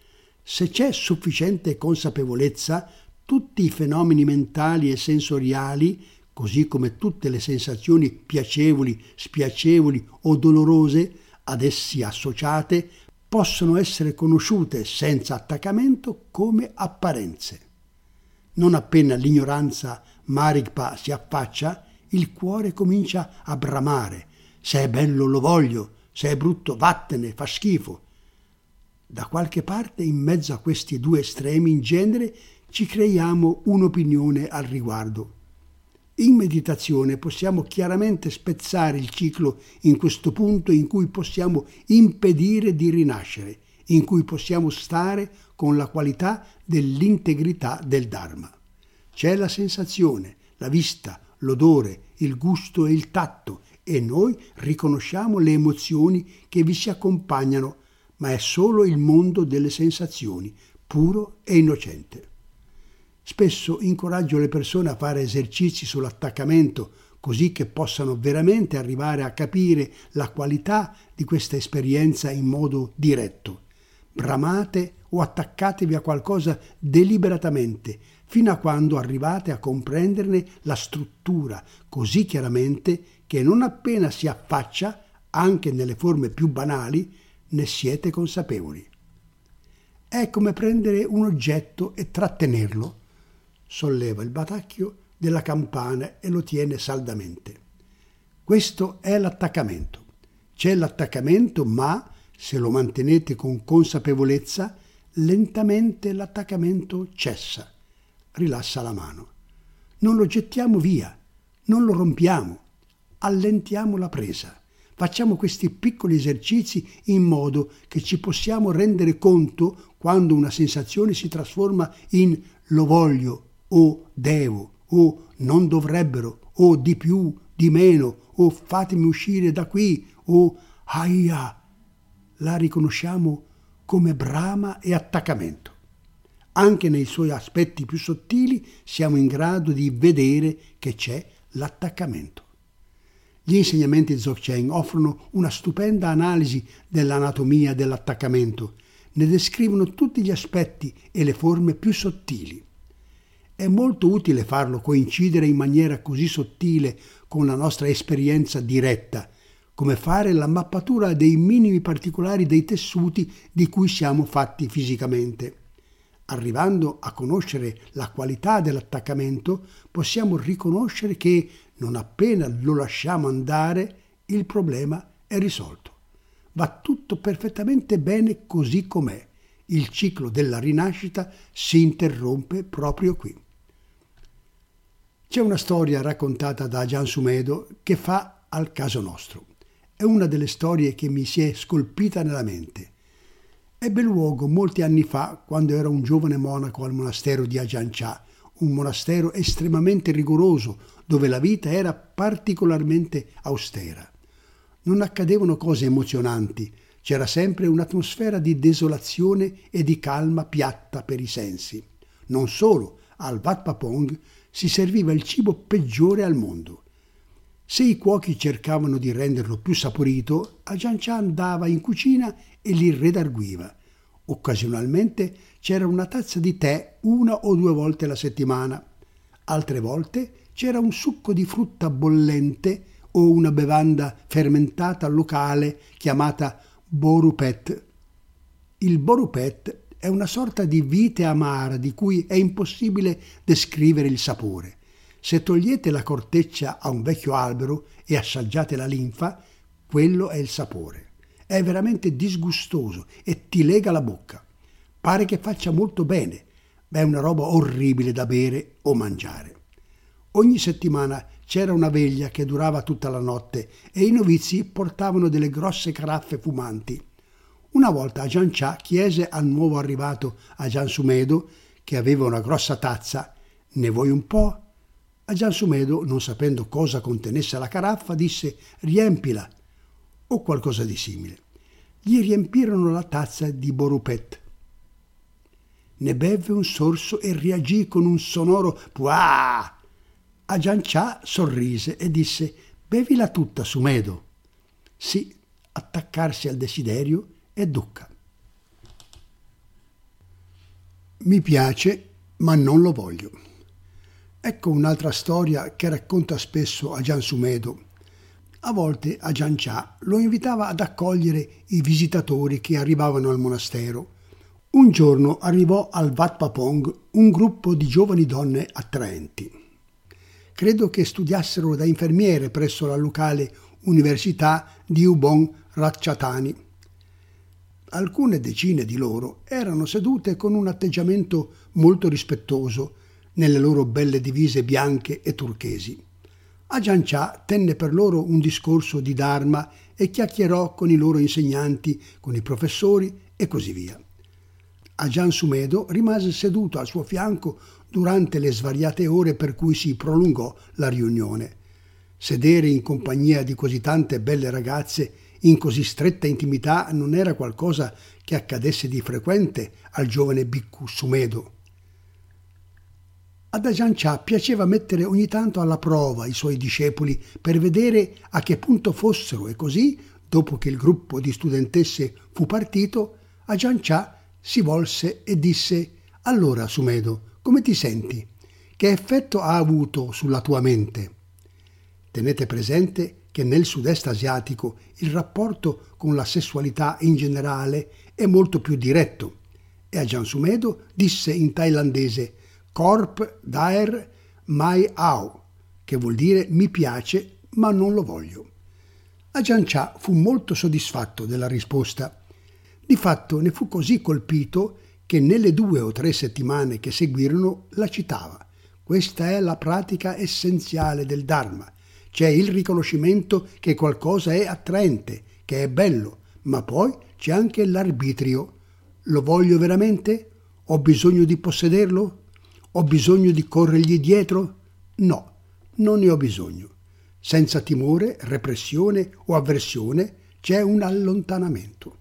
Speaker 1: Se c'è sufficiente consapevolezza, tutti i fenomeni mentali e sensoriali, così come tutte le sensazioni piacevoli, spiacevoli o dolorose ad essi associate, possono essere conosciute senza attaccamento come apparenze. Non appena l'ignoranza marigpa si affaccia, il cuore comincia a bramare, se è bello lo voglio, se è brutto vattene, fa schifo. Da qualche parte in mezzo a questi due estremi in genere ci creiamo un'opinione al riguardo. In meditazione possiamo chiaramente spezzare il ciclo in questo punto in cui possiamo impedire di rinascere, in cui possiamo stare con la qualità dell'integrità del Dharma. C'è la sensazione, la vista, l'odore, il gusto e il tatto e noi riconosciamo le emozioni che vi si accompagnano, ma è solo il mondo delle sensazioni, puro e innocente. Spesso incoraggio le persone a fare esercizi sull'attaccamento così che possano veramente arrivare a capire la qualità di questa esperienza in modo diretto. Bramate o attaccatevi a qualcosa deliberatamente, fino a quando arrivate a comprenderne la struttura così chiaramente che non appena si affaccia, anche nelle forme più banali, ne siete consapevoli. È come prendere un oggetto e trattenerlo. Solleva il batacchio della campana e lo tiene saldamente. Questo è l'attaccamento. C'è l'attaccamento, ma se lo mantenete con consapevolezza, lentamente l'attaccamento cessa. Rilassa la mano. Non lo gettiamo via, non lo rompiamo, allentiamo la presa, Facciamo questi piccoli esercizi in modo che ci possiamo rendere conto quando una sensazione si trasforma in lo voglio o devo o non dovrebbero o di più, di meno o fatemi uscire da qui o aia. La riconosciamo come brama e attaccamento. Anche nei suoi aspetti più sottili siamo in grado di vedere che c'è l'attaccamento. Gli insegnamenti Dzogchen offrono una stupenda analisi dell'anatomia dell'attaccamento, ne descrivono tutti gli aspetti e le forme più sottili. È molto utile farlo coincidere in maniera così sottile con la nostra esperienza diretta, come fare la mappatura dei minimi particolari dei tessuti di cui siamo fatti fisicamente. Arrivando a conoscere la qualità dell'attaccamento, possiamo riconoscere che non appena lo lasciamo andare, il problema è risolto. Va tutto perfettamente bene così com'è. Il ciclo della rinascita si interrompe proprio qui. C'è una storia raccontata da Gian Sumedo che fa al caso nostro. È una delle storie che mi si è scolpita nella mente. Ebbe luogo molti anni fa, quando era un giovane monaco al monastero di Ajancia, un monastero estremamente rigoroso, dove la vita era particolarmente austera. Non accadevano cose emozionanti, c'era sempre un'atmosfera di desolazione e di calma piatta per i sensi. Non solo, al Wat Papong si serviva il cibo peggiore al mondo. Se i cuochi cercavano di renderlo più saporito, Chah andava in cucina e li redarguiva. Occasionalmente c'era una tazza di tè una o due volte alla settimana. Altre volte c'era un succo di frutta bollente o una bevanda fermentata locale chiamata borupet. Il borupet è una sorta di vite amara di cui è impossibile descrivere il sapore. Se togliete la corteccia a un vecchio albero e assaggiate la linfa, quello è il sapore. È veramente disgustoso e ti lega la bocca. Pare che faccia molto bene, ma è una roba orribile da bere o mangiare. Ogni settimana c'era una veglia che durava tutta la notte e i novizi portavano delle grosse caraffe fumanti. Una volta Ajahn Chah chiese al nuovo arrivato Ajahn Sumedo, che aveva una grossa tazza, ne vuoi un po'? Ajahn Sumedo, non sapendo cosa contenesse la caraffa, disse riempila o qualcosa di simile. Gli riempirono la tazza di Borupet. Ne beve un sorso e reagì con un sonoro puà. Ajahn Chah sorrise e disse bevila tutta, Sumedo. Sì, attaccarsi al desiderio e ducca. Mi piace, ma non lo voglio. Ecco un'altra storia che racconta spesso a Gian Sumedo. A volte a Gian Cha lo invitava ad accogliere i visitatori che arrivavano al monastero. Un giorno arrivò al Wat Papong un gruppo di giovani donne attraenti. Credo che studiassero da infermiere presso la locale università di Ubon Ratchatani alcune decine di loro erano sedute con un atteggiamento molto rispettoso nelle loro belle divise bianche e turchesi. Ajahn Chah tenne per loro un discorso di Dharma e chiacchierò con i loro insegnanti, con i professori e così via. Ajahn Sumedo rimase seduto al suo fianco durante le svariate ore per cui si prolungò la riunione. Sedere in compagnia di così tante belle ragazze in così stretta intimità non era qualcosa che accadesse di frequente al giovane Bhikkhu Sumedo. Ad Ajahn Chah piaceva mettere ogni tanto alla prova i suoi discepoli per vedere a che punto fossero e così, dopo che il gruppo di studentesse fu partito, Ajahn Chah si volse e disse «Allora, Sumedo, come ti senti? Che effetto ha avuto sulla tua mente?» Tenete presente che nel sud-est asiatico il rapporto con la sessualità in generale è molto più diretto e a Sumedo disse in thailandese Korp Daer Mai Ao, che vuol dire mi piace ma non lo voglio. Ajahn Chah fu molto soddisfatto della risposta. Di fatto ne fu così colpito che nelle due o tre settimane che seguirono la citava. Questa è la pratica essenziale del Dharma c'è il riconoscimento che qualcosa è attraente, che è bello, ma poi c'è anche l'arbitrio. Lo voglio veramente? Ho bisogno di possederlo? Ho bisogno di corrergli dietro? No, non ne ho bisogno. Senza timore, repressione o avversione c'è un allontanamento.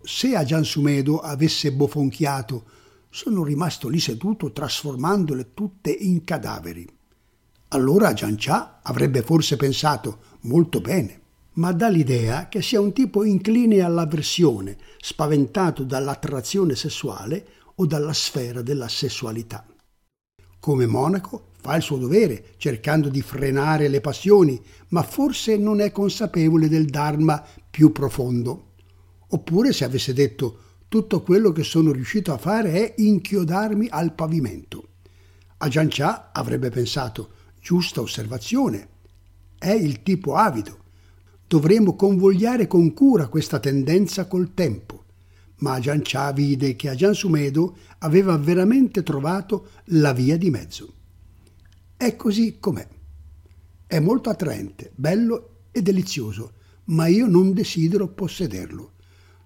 Speaker 1: Se a Giansumedo avesse bofonchiato sono rimasto lì seduto trasformandole tutte in cadaveri. Allora Giancià avrebbe forse pensato molto bene, ma dà l'idea che sia un tipo incline all'avversione, spaventato dall'attrazione sessuale o dalla sfera della sessualità. Come monaco fa il suo dovere cercando di frenare le passioni, ma forse non è consapevole del Dharma più profondo. Oppure se avesse detto tutto quello che sono riuscito a fare è inchiodarmi al pavimento. A Giancià avrebbe pensato giusta osservazione. È il tipo avido. Dovremo convogliare con cura questa tendenza col tempo. Ma Giancià vide che a Giansumedo aveva veramente trovato la via di mezzo. È così com'è. È molto attraente, bello e delizioso, ma io non desidero possederlo.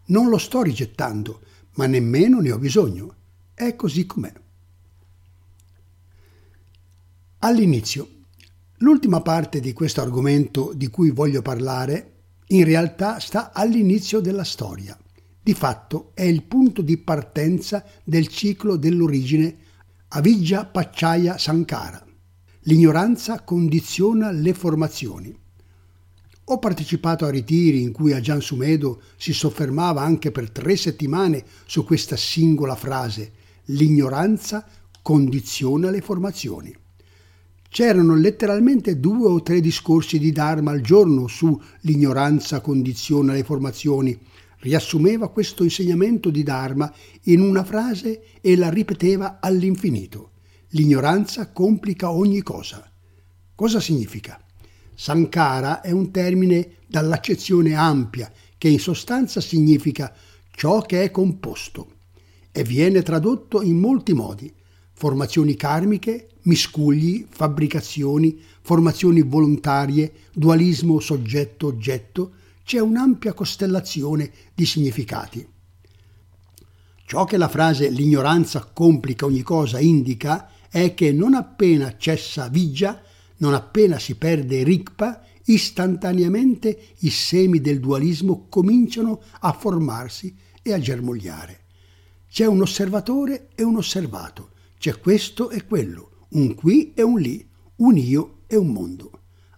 Speaker 1: Non lo sto rigettando, ma nemmeno ne ho bisogno. È così com'è. All'inizio, l'ultima parte di questo argomento di cui voglio parlare in realtà sta all'inizio della storia. Di fatto è il punto di partenza del ciclo dell'origine Avijja Pacciaya Sankara. L'ignoranza condiziona le formazioni. Ho partecipato a ritiri in cui Ajan Sumedo si soffermava anche per tre settimane su questa singola frase l'ignoranza condiziona le formazioni. C'erano letteralmente due o tre discorsi di Dharma al giorno su l'ignoranza condiziona le formazioni. Riassumeva questo insegnamento di Dharma in una frase e la ripeteva all'infinito. L'ignoranza complica ogni cosa. Cosa significa? Sankara è un termine dall'accezione ampia che in sostanza significa ciò che è composto e viene tradotto in molti modi. Formazioni karmiche, miscugli, fabbricazioni, formazioni volontarie, dualismo soggetto-oggetto, c'è un'ampia costellazione di significati. Ciò che la frase l'ignoranza complica ogni cosa indica è che non appena cessa vigia non appena si perde Rigpa, istantaneamente i semi del dualismo cominciano a formarsi e a germogliare. C'è un osservatore e un osservato, c'è questo e quello, un qui e un lì, un io e un mondo.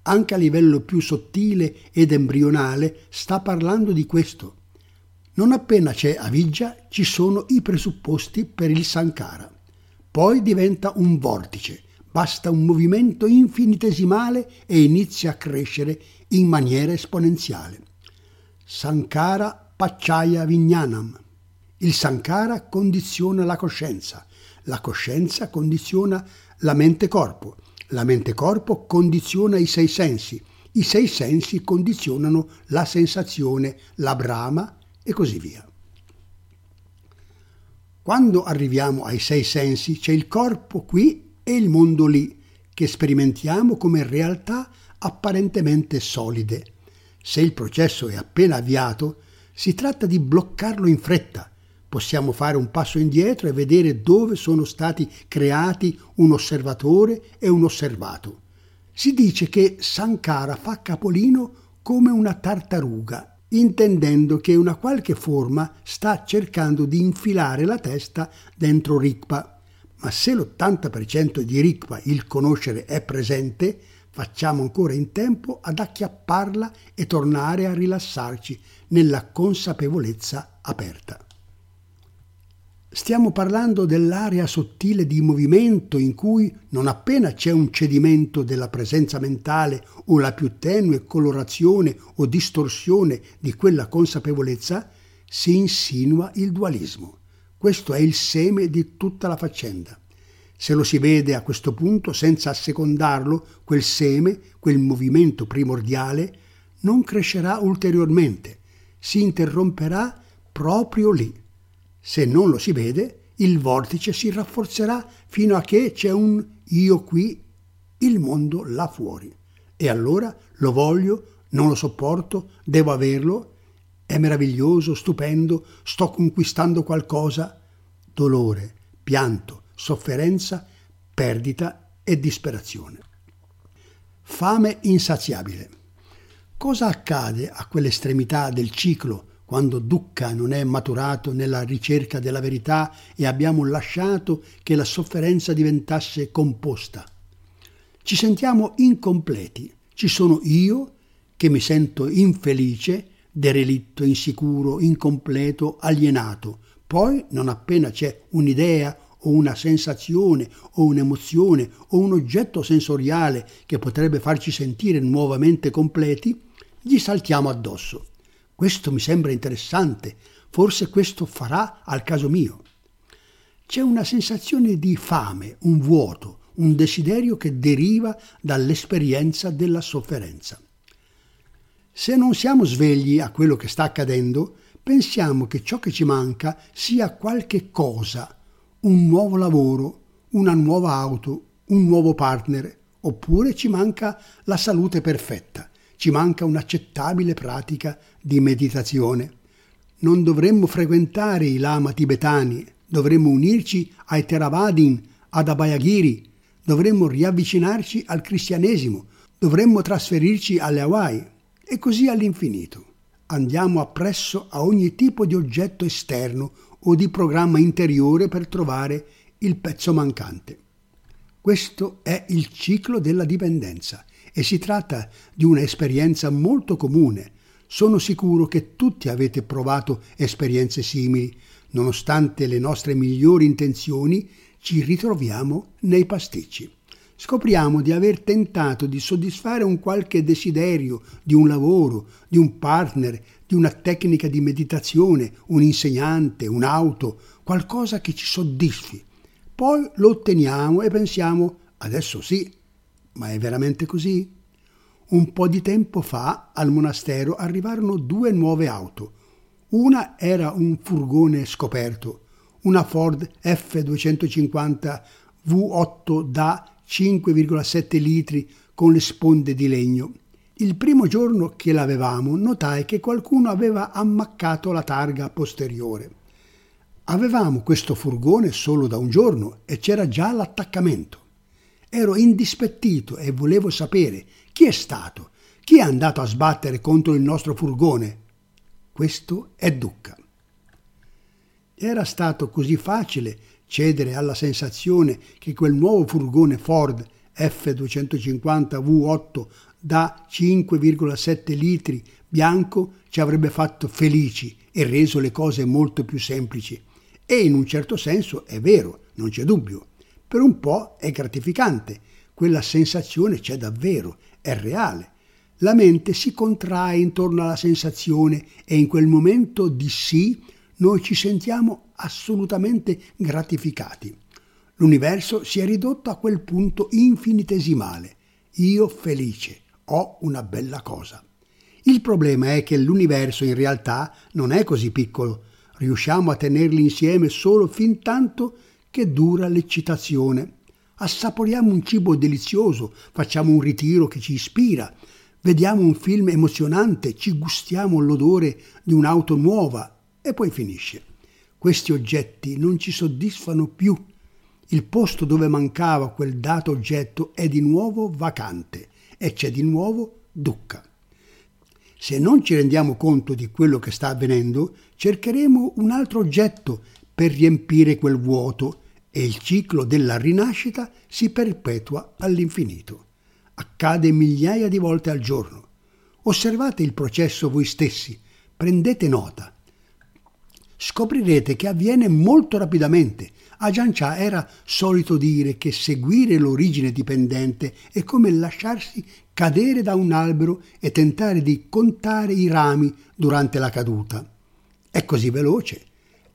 Speaker 1: Anche a livello più sottile ed embrionale sta parlando di questo. Non appena c'è Avijja ci sono i presupposti per il Sankara. Poi diventa un vortice, basta un movimento infinitesimale e inizia a crescere in maniera esponenziale. Sankara Pacciaya Vignanam. Il Sankara condiziona la coscienza, la coscienza condiziona la mente-corpo, la mente-corpo condiziona i sei sensi, i sei sensi condizionano la sensazione, la brama e così via. Quando arriviamo ai sei sensi c'è il corpo qui e il mondo lì, che sperimentiamo come realtà apparentemente solide. Se il processo è appena avviato, si tratta di bloccarlo in fretta. Possiamo fare un passo indietro e vedere dove sono stati creati un osservatore e un osservato. Si dice che Sankara fa capolino come una tartaruga, intendendo che una qualche forma sta cercando di infilare la testa dentro Rikpa ma se l'80% di Rikpa, il conoscere, è presente, facciamo ancora in tempo ad acchiapparla e tornare a rilassarci nella consapevolezza aperta. Stiamo parlando dell'area sottile di movimento in cui, non appena c'è un cedimento della presenza mentale o la più tenue colorazione o distorsione di quella consapevolezza, si insinua il dualismo. Questo è il seme di tutta la faccenda. Se lo si vede a questo punto, senza assecondarlo, quel seme, quel movimento primordiale, non crescerà ulteriormente, si interromperà proprio lì. Se non lo si vede, il vortice si rafforzerà fino a che c'è un io qui, il mondo là fuori. E allora lo voglio, non lo sopporto, devo averlo, è meraviglioso, stupendo, sto conquistando qualcosa. Dolore, pianto, sofferenza, perdita e disperazione. Fame insaziabile. Cosa accade a quell'estremità del ciclo quando Dukkha non è maturato nella ricerca della verità e abbiamo lasciato che la sofferenza diventasse composta? Ci sentiamo incompleti. Ci sono io che mi sento infelice, derelitto, insicuro, incompleto, alienato. Poi, non appena c'è un'idea o una sensazione o un'emozione o un oggetto sensoriale che potrebbe farci sentire nuovamente completi, gli saltiamo addosso. Questo mi sembra interessante, forse questo farà al caso mio. C'è una sensazione di fame, un vuoto, un desiderio che deriva dall'esperienza della sofferenza. Se non siamo svegli a quello che sta accadendo, pensiamo che ciò che ci manca sia qualche cosa, un nuovo lavoro, una nuova auto, un nuovo partner, oppure ci manca la salute perfetta ci manca un'accettabile pratica di meditazione. Non dovremmo frequentare i lama tibetani, dovremmo unirci ai Theravadin, ad Abhayagiri, dovremmo riavvicinarci al cristianesimo, dovremmo trasferirci alle Hawaii e così all'infinito. Andiamo appresso a ogni tipo di oggetto esterno o di programma interiore per trovare il pezzo mancante. Questo è il ciclo della dipendenza e si tratta di un'esperienza molto comune. Sono sicuro che tutti avete provato esperienze simili. Nonostante le nostre migliori intenzioni, ci ritroviamo nei pasticci. Scopriamo di aver tentato di soddisfare un qualche desiderio di un lavoro, di un partner, di una tecnica di meditazione, un insegnante, un'auto, qualcosa che ci soddisfi. Poi lo otteniamo e pensiamo, adesso sì, ma è veramente così? Un po' di tempo fa al monastero arrivarono due nuove auto. Una era un furgone scoperto, una Ford F250 V8 da 5,7 litri con le sponde di legno. Il primo giorno che l'avevamo notai che qualcuno aveva ammaccato la targa posteriore. Avevamo questo furgone solo da un giorno e c'era già l'attaccamento. Ero indispettito e volevo sapere chi è stato, chi è andato a sbattere contro il nostro furgone. Questo è Ducca. Era stato così facile cedere alla sensazione che quel nuovo furgone Ford F250 V8 da 5,7 litri bianco ci avrebbe fatto felici e reso le cose molto più semplici. E in un certo senso è vero, non c'è dubbio. Per un po' è gratificante, quella sensazione c'è davvero, è reale. La mente si contrae intorno alla sensazione e in quel momento di sì noi ci sentiamo assolutamente gratificati. L'universo si è ridotto a quel punto infinitesimale. Io felice, ho una bella cosa. Il problema è che l'universo in realtà non è così piccolo. Riusciamo a tenerli insieme solo fin tanto che dura l'eccitazione. Assaporiamo un cibo delizioso, facciamo un ritiro che ci ispira, vediamo un film emozionante, ci gustiamo l'odore di un'auto nuova e poi finisce. Questi oggetti non ci soddisfano più. Il posto dove mancava quel dato oggetto è di nuovo vacante e c'è di nuovo Ducca. Se non ci rendiamo conto di quello che sta avvenendo, cercheremo un altro oggetto per riempire quel vuoto e il ciclo della rinascita si perpetua all'infinito. Accade migliaia di volte al giorno. Osservate il processo voi stessi, prendete nota. Scoprirete che avviene molto rapidamente. Ajahn Chah era solito dire che seguire l'origine dipendente è come lasciarsi cadere da un albero e tentare di contare i rami durante la caduta. È così veloce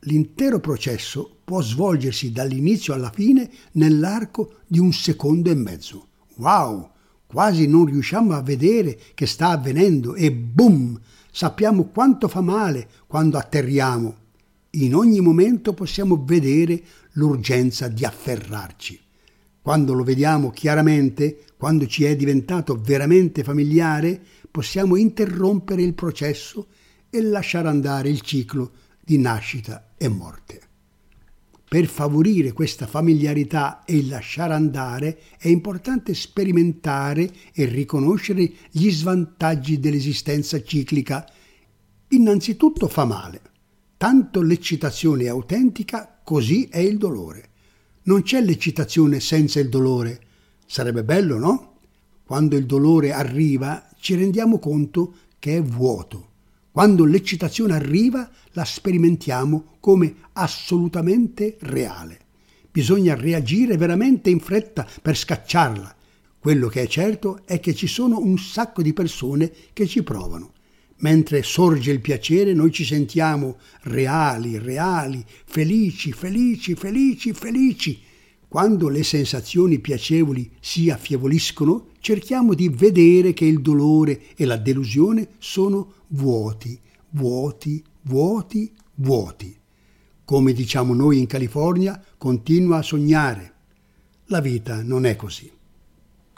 Speaker 1: l'intero processo può svolgersi dall'inizio alla fine nell'arco di un secondo e mezzo. Wow! Quasi non riusciamo a vedere che sta avvenendo e boom! Sappiamo quanto fa male quando atterriamo. In ogni momento possiamo vedere l'urgenza di afferrarci. Quando lo vediamo chiaramente, quando ci è diventato veramente familiare, possiamo interrompere il processo e lasciare andare il ciclo di nascita e morte. Per favorire questa familiarità e il lasciare andare è importante sperimentare e riconoscere gli svantaggi dell'esistenza ciclica. Innanzitutto fa male. Tanto l'eccitazione è autentica, così è il dolore. Non c'è l'eccitazione senza il dolore. Sarebbe bello, no? Quando il dolore arriva ci rendiamo conto che è vuoto. Quando l'eccitazione arriva la sperimentiamo come assolutamente reale. Bisogna reagire veramente in fretta per scacciarla. Quello che è certo è che ci sono un sacco di persone che ci provano Mentre sorge il piacere noi ci sentiamo reali, reali, felici, felici, felici, felici. Quando le sensazioni piacevoli si affievoliscono, cerchiamo di vedere che il dolore e la delusione sono vuoti, vuoti, vuoti, vuoti. Come diciamo noi in California, continua a sognare. La vita non è così.